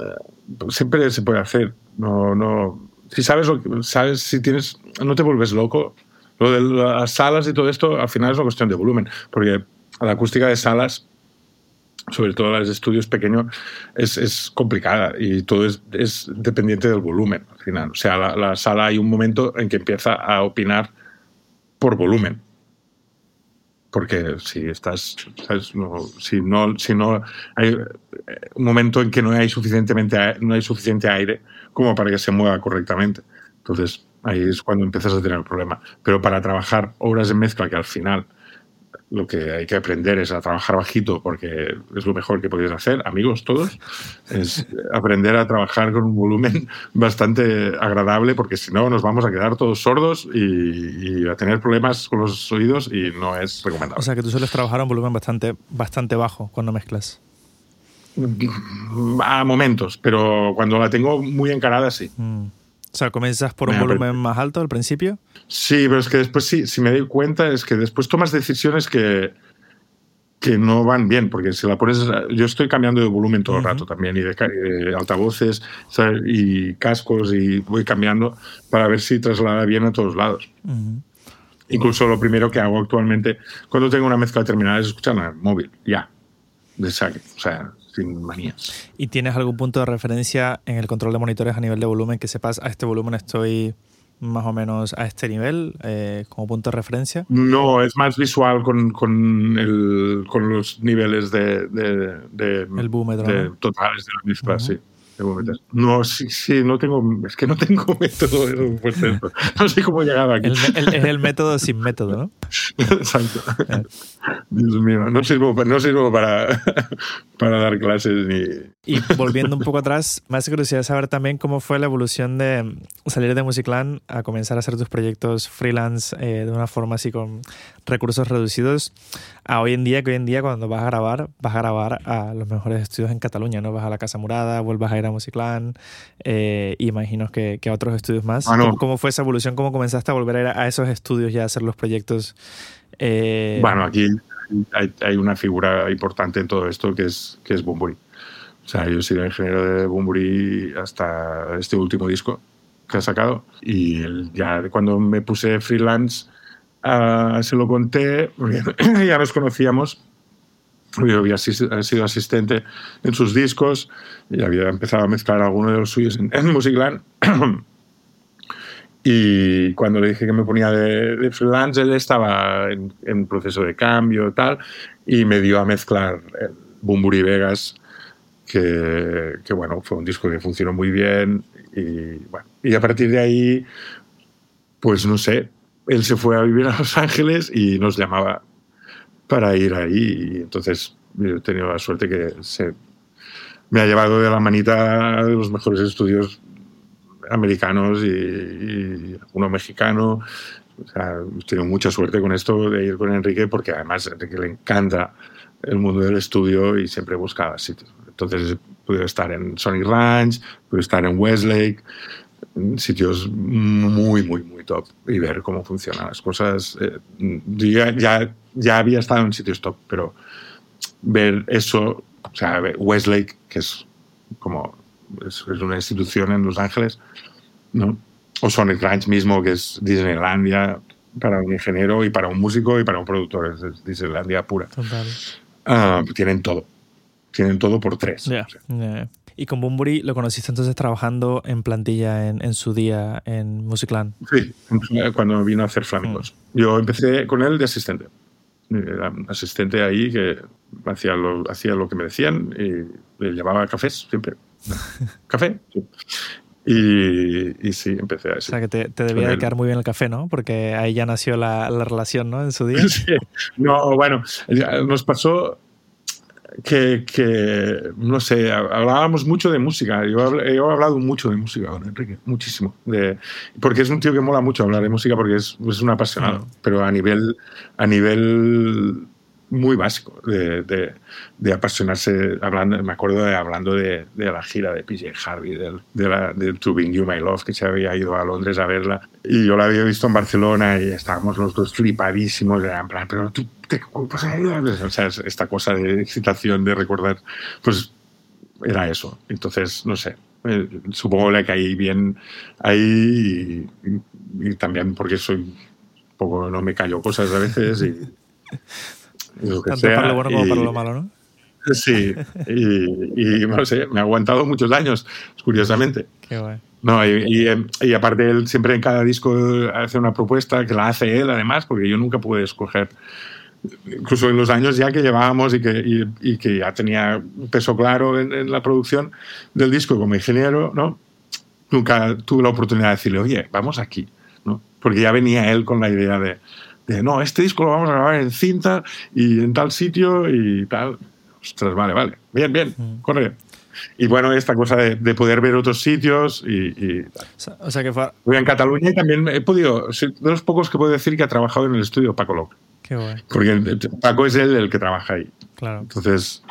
eh, siempre se puede hacer. No, no, si sabes lo que, sabes, si tienes, no te vuelves loco. Lo de las salas y todo esto, al final es una cuestión de volumen, porque la acústica de salas sobre todo las de estudios pequeños, es, es, complicada y todo es, es, dependiente del volumen al final. O sea, la, la, sala hay un momento en que empieza a opinar por volumen. Porque si estás, No, si no, si no hay un momento en que no hay suficientemente, no hay suficiente aire como para que se mueva correctamente. Entonces ahí es cuando empiezas a tener el problema. Pero para trabajar obras de mezcla que al final lo que hay que aprender es a trabajar bajito porque es lo mejor que podéis hacer, amigos todos, es aprender a trabajar con un volumen bastante agradable porque si no nos vamos a quedar todos sordos y, a tener problemas con los oídos y no es recomendable. O sea que tú sueles trabajar a un volumen bastante, bastante bajo cuando mezclas. A momentos, pero cuando la tengo muy encarada sí. Mm. O sea, comienzas por un volumen más alto al principio. Sí, pero es que después sí, si me doy cuenta es que después tomas decisiones que, que no van bien, porque si la pones, yo estoy cambiando de volumen todo el rato también, y de, altavoces y cascos, y voy cambiando para ver si traslada bien a todos lados. Incluso lo primero que hago actualmente, cuando tengo una mezcla terminada, es escucharla en el móvil, ya, de saque. O sea, sin manías. ¿Y tienes algún punto de referencia en el control de monitores a nivel de volumen que sepas a este volumen estoy más o menos a este nivel eh, como punto de referencia? No, es más visual con, con, el, con los niveles de, de, de, el de totales de la misma, sí. No, sí, sí, no tengo, es que no tengo método, no sé cómo he llegado aquí. es el método sin método, ¿no? Exacto. Dios mío, no sirvo, no sirvo para, para dar clases ni... Y volviendo un poco atrás, me hace curiosidad saber también cómo fue la evolución de salir de Musicland a comenzar a hacer tus proyectos freelance eh, de una forma así con recursos reducidos a hoy en día, que hoy en día cuando vas a grabar, vas a grabar a los mejores estudios en Cataluña, ¿no? Vas a la Casa Murada, vuelvas a ir a Musicland, eh, imagino que, que, a otros estudios más. Ah, ¿Cómo, fue esa evolución? ¿Cómo comenzaste a volver a ir a esos estudios y a hacer los proyectos? Eh... Bueno, aquí hay, hay, una figura importante en todo esto que es, que es Bumburi. O sea, yo he sido ingeniero de Bumburi hasta este último disco que ha sacado y ya cuando me puse freelance uh, se lo conté, ya nos conocíamos yo había sido asistente en sus discos y había empezado a mezclar algunos de los suyos en, en Musicland. y cuando le dije que me ponía de, freelance, él estaba en, en, proceso de cambio y tal, y me dio a mezclar Bumburi Vegas, que, que, bueno, fue un disco que funcionó muy bien. Y, bueno, y a partir de ahí, pues no sé, él se fue a vivir a Los Ángeles y nos llamaba para ir ahí. Entonces he tenido la suerte que se me ha llevado de la manita de los mejores estudios americanos y, uno mexicano. O sea, he tenido mucha suerte con esto de ir con Enrique porque además a Enrique le encanta el mundo del estudio y siempre buscaba sitios. Entonces pude estar en Sonic Ranch, pude estar en Westlake, sitios muy, muy, muy top y ver cómo funcionan las cosas. Eh, ya, ya, ya había estado en sitios top, pero ver eso, o sea, Westlake, que es como es, una institución en Los Ángeles, ¿no? O Sonic Ranch mismo, que es Disneylandia para un ingeniero y para un músico y para un productor, es Disneylandia pura. Uh, tienen todo. Tienen todo por tres. Y con Bumburi lo conociste entonces trabajando en plantilla en, en su día en Musicland. Sí, cuando vino a hacer flamencos. Mm. Yo empecé con él de asistente. Era asistente ahí que hacía lo, hacía lo que me decían y le llamaba cafés siempre. ¿Café? Y, y, sí, empecé a O sea, que te, te debía de quedar muy bien el café, ¿no? Porque ahí ya nació la, la relación, ¿no? En su día. Sí. No, bueno, nos pasó que, que, no sé, hablábamos mucho de música. Yo, he hablado mucho de música con Enrique, muchísimo. De, porque es un tío que mola mucho hablar de música porque es, es un apasionado. Pero a nivel, a nivel muy básico de, de, apasionarse, hablando, me acuerdo de hablando de, de la gira de PJ Harvey, del, de la, del You My Love, que se había ido a Londres a verla, y yo la había visto en Barcelona y estábamos los dos flipadísimos, en plan, pero tú te pues, o sea, esta cosa de excitación, de recordar, pues era eso. Entonces, no sé, eh, supongo que le caí bien ahí y, y, también porque soy poco, no me callo cosas a veces y tanto para lo bueno como para lo malo, ¿no? Sí, y, no sé, me ha aguantado muchos años, curiosamente. Qué guay. No, y, y, aparte él siempre en cada disco hace una propuesta que la hace él además, porque yo nunca pude escoger, incluso en los años ya que llevábamos y que, y, que ya tenía peso claro en, en, la producción del disco como ingeniero, ¿no? Nunca tuve la oportunidad de decirle, oye, vamos aquí, ¿no? Porque ya venía él con la idea de, no, este disco lo vamos a grabar en cinta y en tal sitio y tal. Ostras, vale, vale. Bien, bien, corre. Y bueno, esta cosa de, poder ver otros sitios y, O sea que fue... Voy en Cataluña y también he podido, de los pocos que puedo decir que ha trabajado en el estudio Paco López. Qué guay. Porque Paco es él el que trabaja ahí. Claro. Entonces,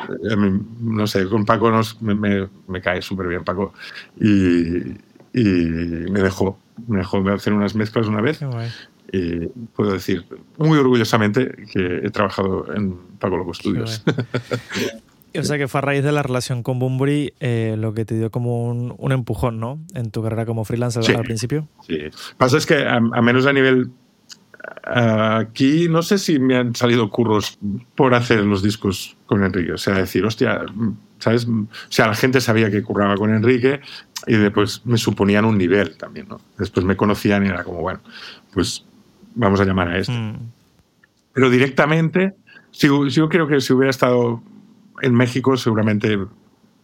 no sé, con Paco nos, me, me, cae súper bien Paco. Y, y, me dejó, me dejó hacer unas mezclas una vez. Qué guay y puedo decir muy orgullosamente que he trabajado en Paco Loco Studios. o sea que fue a raíz de la relación con Bumburi eh, lo que te dio como un, un, empujón, ¿no? En tu carrera como freelancer al principio. Sí. Pasa es que a, menos a nivel aquí no sé si me han salido curros por hacer los discos con Enrique. O sea, decir, hostia, ¿sabes? O sea, la gente sabía que curraba con Enrique y después me suponían un nivel también, ¿no? Después me conocían y era como, bueno, pues vamos a llamar a esto. Mm. Pero directamente, si, yo creo que si hubiera estado en México, seguramente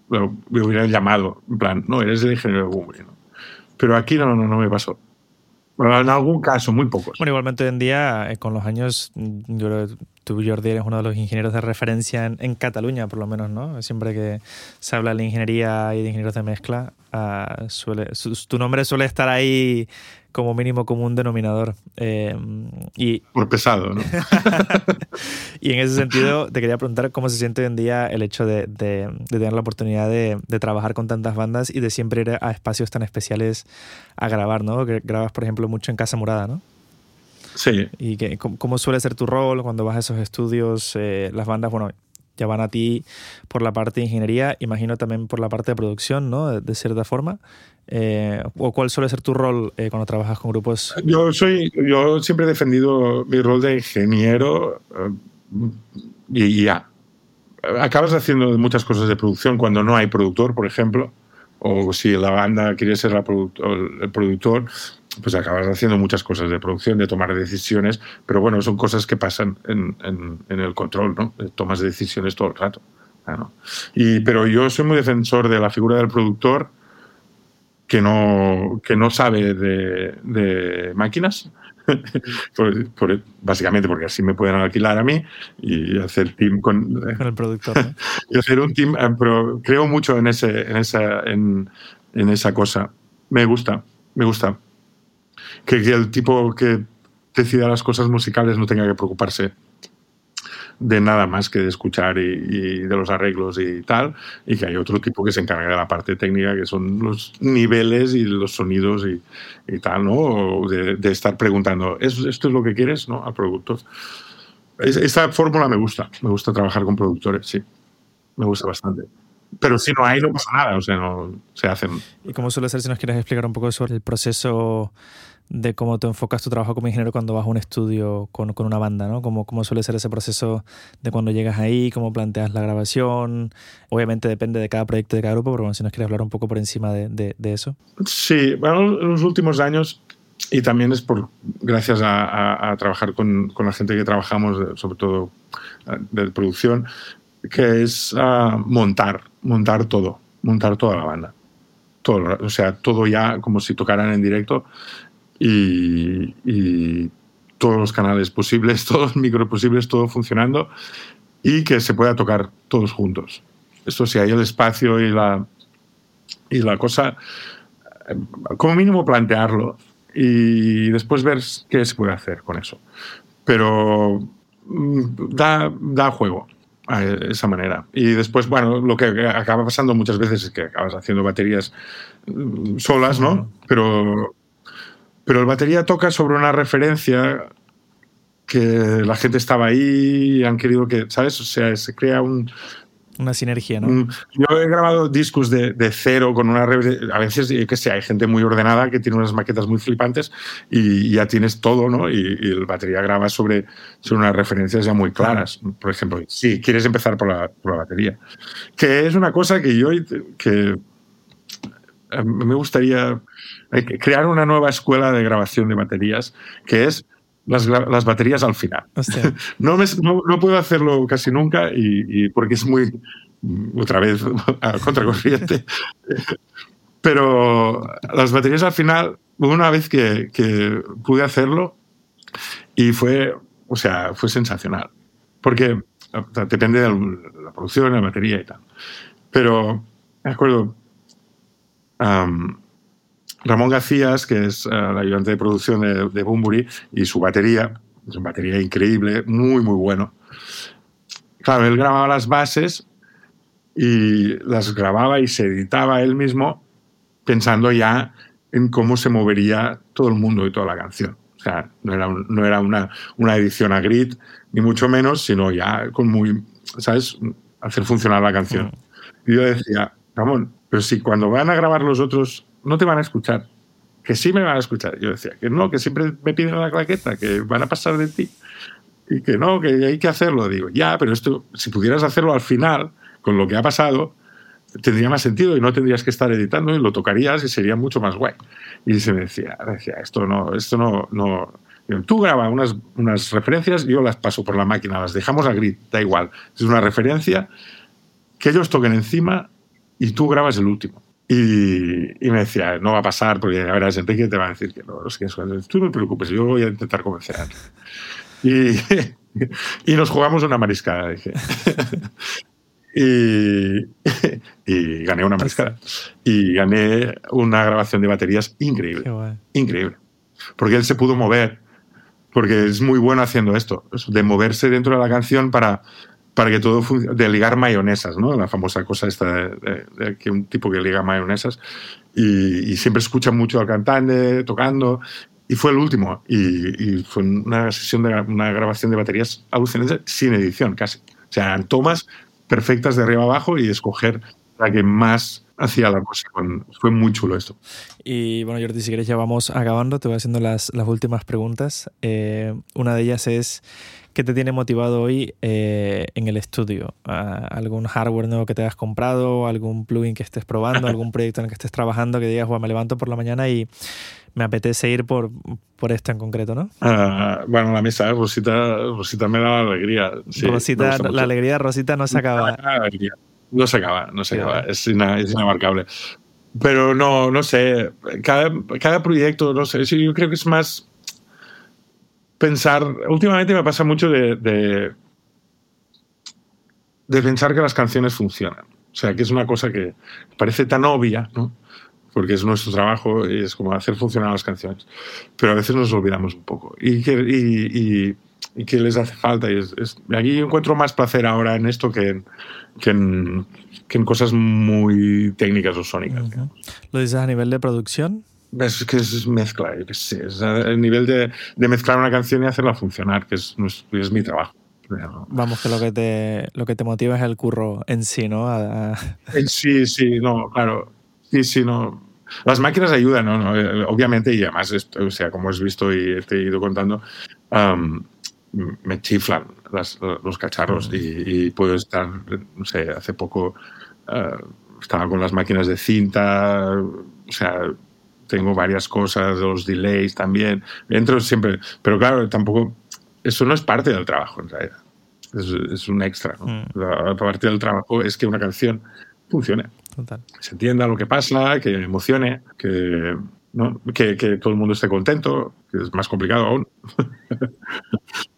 me hubieran llamado, en plan, no, eres el ingeniero de Google. ¿no? Pero aquí no, no, no me pasó. en algún caso, muy pocos. Bueno, igualmente hoy en día, eh, con los años, yo creo que tú, Jordi, eres uno de los ingenieros de referencia en, Cataluña, por lo menos, ¿no? Siempre que se habla de ingeniería y de ingenieros de mezcla, uh, suele, tu nombre suele estar ahí como mínimo común denominador. Eh, y, Por pesado, ¿no? y en ese sentido, te quería preguntar cómo se siente hoy en día el hecho de, de, tener la oportunidad de, de, trabajar con tantas bandas y de siempre ir a espacios tan especiales a grabar, ¿no? Grabas, por ejemplo, mucho en Casa Murada, ¿no? Sí. ¿Y que, cómo suele ser tu rol cuando vas a esos estudios? Eh, las bandas, bueno, ya van a ti por la parte de ingeniería, imagino también por la parte de producción, ¿no? De, cierta forma. Eh, ¿O cuál suele ser tu rol eh, cuando trabajas con grupos? Yo, soy, yo siempre he defendido mi rol de ingeniero eh, y ya. Acabas haciendo muchas cosas de producción cuando no hay productor, por ejemplo, o si la banda quiere ser el productor, pues acabas haciendo muchas cosas de producción, de tomar decisiones, pero bueno, son cosas que pasan en, en, el control, ¿no? Tomas decisiones todo el rato. ¿no? Y, pero yo soy muy defensor de la figura del productor que no, que no sabe de, de máquinas, por, básicamente porque así me pueden alquilar a mí y hacer team con, con el productor. ¿no? y hacer un team, eh, pero creo mucho en, ese, en, esa, en, en esa cosa. Me gusta, me gusta que, el tipo que decida las cosas musicales no tenga que preocuparse de nada más que de escuchar y, de los arreglos y tal, y que hay otro tipo que se encarga de la parte técnica, que son los niveles y los sonidos y, y tal, ¿no? O de, estar preguntando, ¿esto es lo que quieres? ¿no? Al productor. Esta fórmula me gusta, me gusta trabajar con productores, sí, me gusta bastante. Pero si no hay, no pasa nada, o sea, no se hacen. ¿Y cómo suele ser si nos quieres explicar un poco sobre el proceso de cómo te enfocas tu trabajo como ingeniero cuando vas a un estudio con, con una banda, ¿no? Cómo, cómo, suele ser ese proceso de cuando llegas ahí, cómo planteas la grabación. Obviamente depende de cada proyecto, de cada grupo, pero bueno, si nos quieres hablar un poco por encima de, de, eso. Sí, bueno, en los últimos años, y también es por gracias a, a, trabajar con, con, la gente que trabajamos, sobre todo de producción, que es uh, montar, montar todo, montar toda la banda. Todo, o sea, todo ya como si tocaran en directo y, todos los canales posibles, todos los micros posibles, todo funcionando y que se pueda tocar todos juntos. Esto si hay el espacio y la, y la cosa, como mínimo plantearlo y después ver qué se puede hacer con eso. Pero mm, da, da juego a esa manera. Y después, bueno, lo que acaba pasando muchas veces es que acabas haciendo baterías mm, solas, ¿no? Pero, pero el batería toca sobre una referencia que la gente estaba ahí y han querido que, ¿sabes? O sea, se crea un, una sinergia, ¿no? Yo he grabado discos de, de cero con una... A veces, que sé, hay gente muy ordenada que tiene unas maquetas muy flipantes y ya tienes todo, ¿no? Y, el batería graba sobre, sobre unas referencias ya muy claras. Por ejemplo, si quieres empezar por la, por la batería. Que es una cosa que yo... que me gustaría crear una nueva escuela de grabación de baterías, que es las, las baterías al final. No, me, no, puedo hacerlo casi nunca y, porque es muy, otra vez, a contracorriente. Pero las baterías al final, una vez que, que, pude hacerlo y fue, o sea, fue sensacional. Porque depende de la producción, la batería y tal. Pero acuerdo, Ramón Gacías, que es eh, el ayudante de producción de, de Bumburi, y su batería, es una batería increíble, muy, muy bueno. Claro, él grababa las bases y las grababa y se editaba él mismo pensando ya en cómo se movería todo el mundo y toda la canción. O sea, no era, no era una, una edición a grid, ni mucho menos, sino ya con muy, ¿sabes? Hacer funcionar la canción. Mm. Y yo decía, Ramón, pero si cuando van a grabar los otros no te van a escuchar. Que sí me van a escuchar. Yo decía que no, que siempre me piden la claqueta, que van a pasar de ti. Y que no, que hay que hacerlo. Digo, ya, pero esto, si pudieras hacerlo al final, con lo que ha pasado, tendría más sentido y no tendrías que estar editando y lo tocarías y sería mucho más guay. Y se me decía, decía esto no, esto no, no. Tú grabas unas, unas referencias, yo las paso por la máquina, las dejamos a grid, da igual. Es una referencia que ellos toquen encima y tú grabas el último. Y, me decía, no va a pasar porque a verás, Enrique te va a decir que no, es que tú no te preocupes, yo voy a intentar convencer a y, y nos jugamos una mariscada, dije. y, y, gané una mariscada. Y gané una grabación de baterías increíble. Increíble. Porque él se pudo mover, porque es muy bueno haciendo esto, de moverse dentro de la canción para, para que todo de ligar mayonesas, ¿no? La famosa cosa esta de, que un tipo que liga mayonesas y, siempre escucha mucho al cantante tocando y fue el último y, fue una sesión de una grabación de baterías alucinante sin edición casi. O sea, eran tomas perfectas de arriba abajo y escoger la que más hacía la música. Fue muy chulo esto. Y bueno, Jordi, si quieres ya vamos acabando. Te voy haciendo las, las últimas preguntas. Eh, una de ellas es ¿Qué te tiene motivado hoy eh, en el estudio? ¿Algún hardware nuevo que te hayas comprado? ¿Algún plugin que estés probando? ¿Algún proyecto en el que estés trabajando que digas, bueno, me levanto por la mañana y me apetece ir por, por esto en concreto, ¿no? Ah, bueno, la mesa, Rosita, Rosita me da alegría. Rosita, la alegría de Rosita no se acaba. No se acaba, no se acaba. Es, es inamarcable. Pero no, no sé. Cada, cada proyecto, no sé. Yo creo que es más pensar, últimamente me pasa mucho de, de, pensar que las canciones funcionan. O sea, que es una cosa que parece tan obvia, ¿no? porque es nuestro trabajo y es como hacer funcionar las canciones. Pero a veces nos olvidamos un poco. Y que, y, y, que les hace falta. Y es, aquí encuentro más placer ahora en esto que en, que en, que en cosas muy técnicas o sónicas. ¿Lo dices a nivel de producción? Es que es mezcla, es el nivel de, de, mezclar una canción y hacerla funcionar, que es, es mi trabajo. Vamos, que lo que, te, lo que te motiva es el curro en sí, ¿no? Sí, sí, no, claro. Sí, sí, no. Las máquinas ayudan, ¿no? Eh, obviamente, y además, o sea, como has visto y te he ido contando, me chiflan los cacharros y, puedo estar, no sé, hace poco uh, estaba con las máquinas de cinta, o sea, tengo varias cosas, los delays también. Entro siempre. Pero claro, tampoco. Eso no es parte del trabajo, en realidad. Es, un extra. ¿no? Mm. La parte del trabajo es que una canción funcione. Total. Se entienda lo que pasa, que emocione, que, ¿no? que, que todo el mundo esté contento, que es más complicado aún.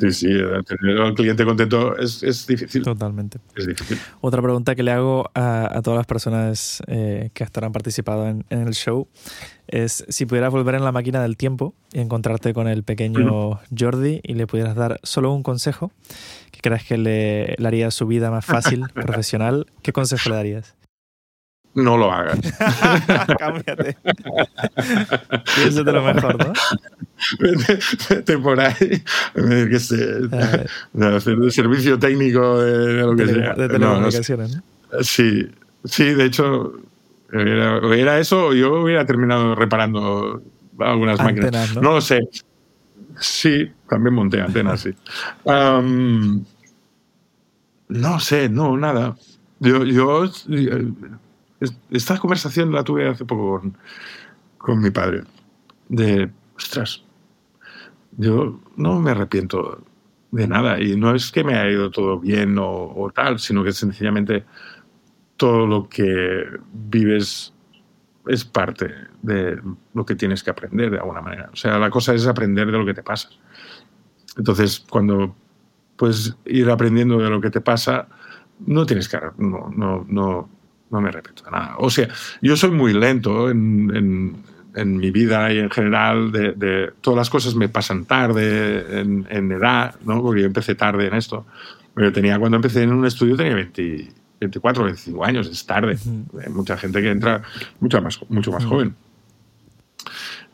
Sí, sí, tener al cliente contento es, es, difícil. Totalmente. Es difícil. Otra pregunta que le hago a, a todas las personas eh, que participado en, en, el show es si pudieras volver en la máquina del tiempo y encontrarte con el pequeño Jordi y le pudieras dar solo un consejo que creas que le, le haría su vida más fácil, profesional, ¿qué consejo le darías? No lo hagas. Cámbiate. Piénsate lo mejor, ¿no? Vete, vete por ahí, que sé, hacer el servicio técnico de, lo que de, sea. de telecomunicaciones, ¿no? ¿no? Sí, sí, de hecho, era, era eso yo hubiera terminado reparando algunas Antenas, máquinas. ¿no? ¿no? lo sé. Sí, también monté antenas, sí. Um, no sé, no, nada. Yo, yo, esta conversación la tuve hace poco con, con mi padre. De, ostras, yo no me arrepiento de nada. Y no es que me haya ido todo bien o, tal, sino que sencillamente todo lo que vives es parte de lo que tienes que aprender de alguna manera. O sea, la cosa es aprender de lo que te pasa. Entonces, cuando puedes ir aprendiendo de lo que te pasa, no tienes que... No, no, no, no me arrepiento de nada. O sea, yo soy muy lento en, en, en mi vida y en general, de, de, todas las cosas me pasan tarde, en, en, edad, ¿no? porque yo empecé tarde en esto. Pero tenía, cuando empecé en un estudio tenía 20, 24, 25 años, es tarde. Uh -huh. Hay mucha gente que entra mucho más, mucho más uh -huh. joven.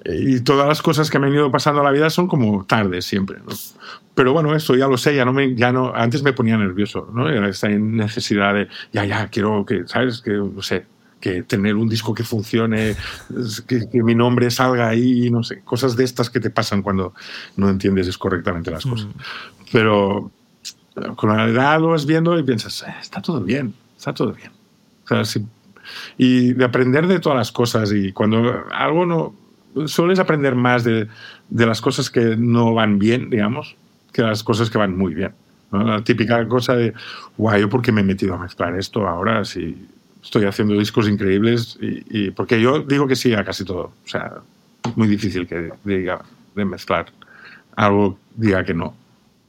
Y todas las cosas que me han ido pasando a la vida son como tarde siempre. ¿no? Pero bueno, esto ya lo sé, ya no me, ya no, antes me ponía nervioso, ¿no? Era esta necesidad de, ya, ya, quiero que, ¿sabes? Que, no sé, que tener un disco que funcione, que, que, mi nombre salga ahí, no sé, cosas de estas que te pasan cuando no entiendes correctamente las cosas. Mm. Pero con la edad lo vas viendo y piensas, eh, está todo bien, está todo bien. O sea, sí, y de aprender de todas las cosas y cuando algo no, sueles aprender más de, de las cosas que no van bien, digamos, que las cosas que van muy bien. La típica cosa de, guay, ¿yo por qué me he metido a mezclar esto ahora si estoy haciendo discos increíbles? Y, porque yo digo que sí a casi todo. O sea, muy difícil que diga de mezclar algo, diga que no.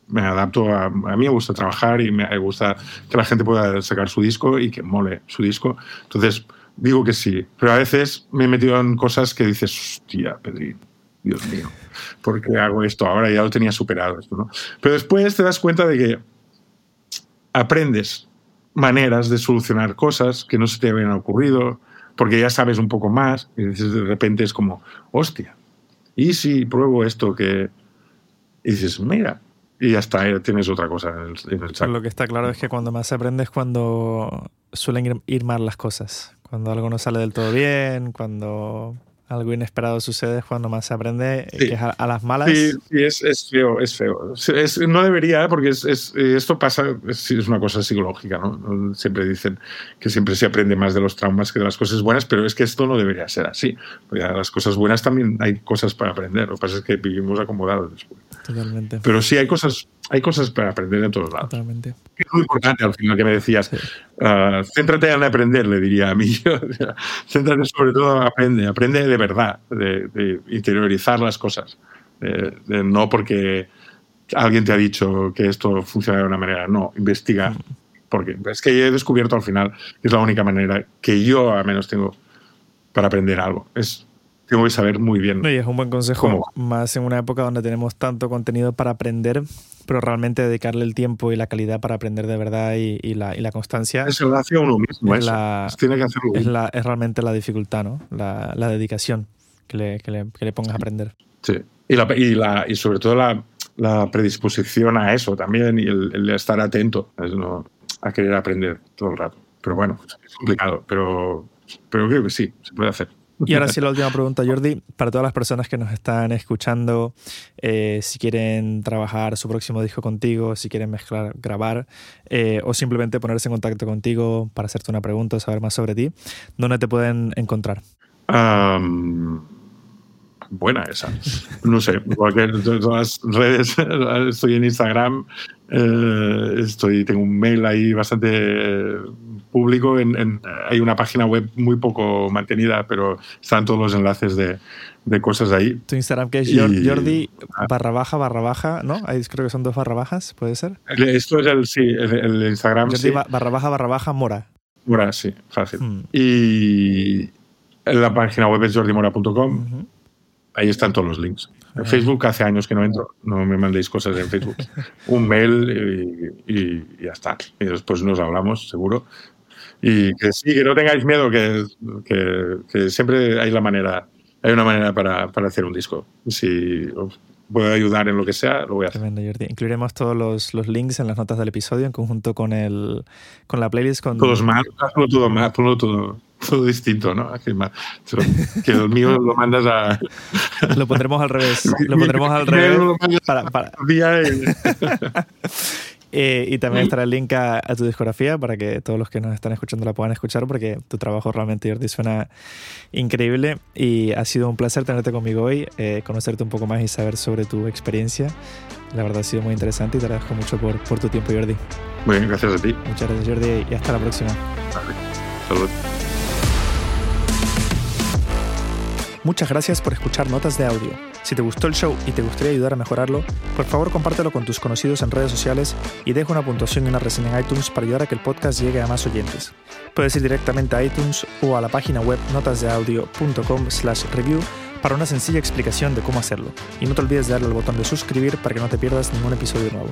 Me adapto a, a mí me gusta trabajar y me gusta que la gente pueda sacar su disco y que mole su disco. Entonces, digo que sí, pero a veces me he metido en cosas que dices, hostia, Pedrín, Dios mío, ¿por qué hago esto? Ahora ya lo tenía superado. Esto, ¿no? Pero después te das cuenta de que aprendes maneras de solucionar cosas que no se te habían ocurrido, porque ya sabes un poco más, y dices, de repente es como, hostia, ¿y si pruebo esto que...? Y dices, mira, y ya está, tienes otra cosa en el, en el saco. Lo que está claro es que cuando más aprendes es cuando suelen ir, ir mal las cosas. Cuando algo no sale del todo bien, cuando algo inesperado sucede, es cuando más se aprende, sí. que es a, a, las malas. Sí, sí es, es, feo, es feo. Es, no debería, porque esto pasa, es, una cosa psicológica, ¿no? Siempre dicen que siempre se aprende más de los traumas que de las cosas buenas, pero es que esto no debería ser así. Porque a las cosas buenas también hay cosas para aprender, lo que pasa es que vivimos acomodados después. Totalmente. Pero sí hay cosas, hay cosas para aprender en todos lados. Totalmente. Es muy importante al final que me decías. Sí. Uh, céntrate en aprender, le diría a mí. céntrate sobre todo, aprende, aprende de verdad, de, de interiorizar las cosas. De, de, no porque alguien te ha dicho que esto funciona de una manera, no, investiga. Mm. Porque es que he descubierto al final que es la única manera que yo al menos tengo para aprender algo. Es tengo que saber muy bien. No, y es un buen consejo, cómo. más en una época donde tenemos tanto contenido para aprender, pero realmente dedicarle el tiempo y la calidad para aprender de verdad y, y, la, y la, constancia. Es lo hace uno mismo, es, eso. La, tiene que hacerlo es, la, es, realmente la dificultad, ¿no? La, dedicación que le, que, le, que le, pongas a aprender. Sí, y, la, y, y sobre todo la, la predisposición a eso también y el, el estar atento ¿no? a querer aprender todo el rato. Pero bueno, es complicado, pero, pero creo que sí, se puede hacer. Y ahora sí la última pregunta, Jordi, para todas las personas que nos están escuchando, eh, si quieren trabajar su próximo disco contigo, si quieren mezclar, grabar, eh, o simplemente ponerse en contacto contigo para hacerte una pregunta o saber más sobre ti, ¿dónde te pueden encontrar? Buena esa. No sé, cualquier todas las redes, estoy en Instagram, eh, estoy, tengo un mail ahí bastante público. En, en, hay una página web muy poco mantenida, pero están todos los enlaces de, de cosas ahí. Tu Instagram que es Y- Jordi Ah. barra baja barra baja, ¿no? Ahí creo que son dos barra bajas, ¿puede ser? Esto es el, sí, el, el Instagram. Jordi sí. barra baja barra baja mora. Mora, sí, fácil. Hmm. Y la página web es jordimora.com. Ujú. Ahí están todos los links. En. Facebook hace años que no entro. No me mandéis cosas en Facebook. Un mail y, y ya está. Y después nos hablamos, seguro. Y que sí, que no tengáis miedo, que, que, que siempre hay la manera, hay una manera para, para hacer un disco. Si puedo ayudar en lo que sea, lo voy a hacer. Tremendo, Jordi. Incluiremos todos los, los links en las notas del episodio en conjunto con el con la playlist con Todos más, hazlo todo más, ponlo todo, todo distinto, ¿no? Que, que el mío lo mandas a. lo pondremos al revés. Lo pondremos al revés para, para- Eh, y también estará el link a, a tu discografía para que todos los que nos están escuchando la puedan escuchar porque tu trabajo realmente, Jordi, suena increíble y ha sido un placer tenerte conmigo hoy, eh, conocerte un poco más y saber sobre tu experiencia. La verdad ha sido muy interesante y te agradezco mucho por, por tu tiempo, Jordi. Muy bien, gracias a ti. Muchas gracias, Jordi, y hasta la próxima. Salud. Muchas gracias por escuchar Notas de Audio. Si te gustó el show y te gustaría ayudar a mejorarlo, por favor compártelo con tus conocidos en redes sociales y deja una puntuación y una reseña en iTunes para ayudar a que el podcast llegue a más oyentes. Puedes ir directamente a iTunes o a la página web notasdeaudio.com slash review para una sencilla explicación de cómo hacerlo. Y no te olvides de darle al botón de suscribir para que no te pierdas ningún episodio nuevo.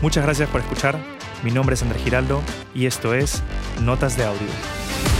Muchas gracias por escuchar. Mi nombre es Andrés Giraldo y esto es Notas de Audio.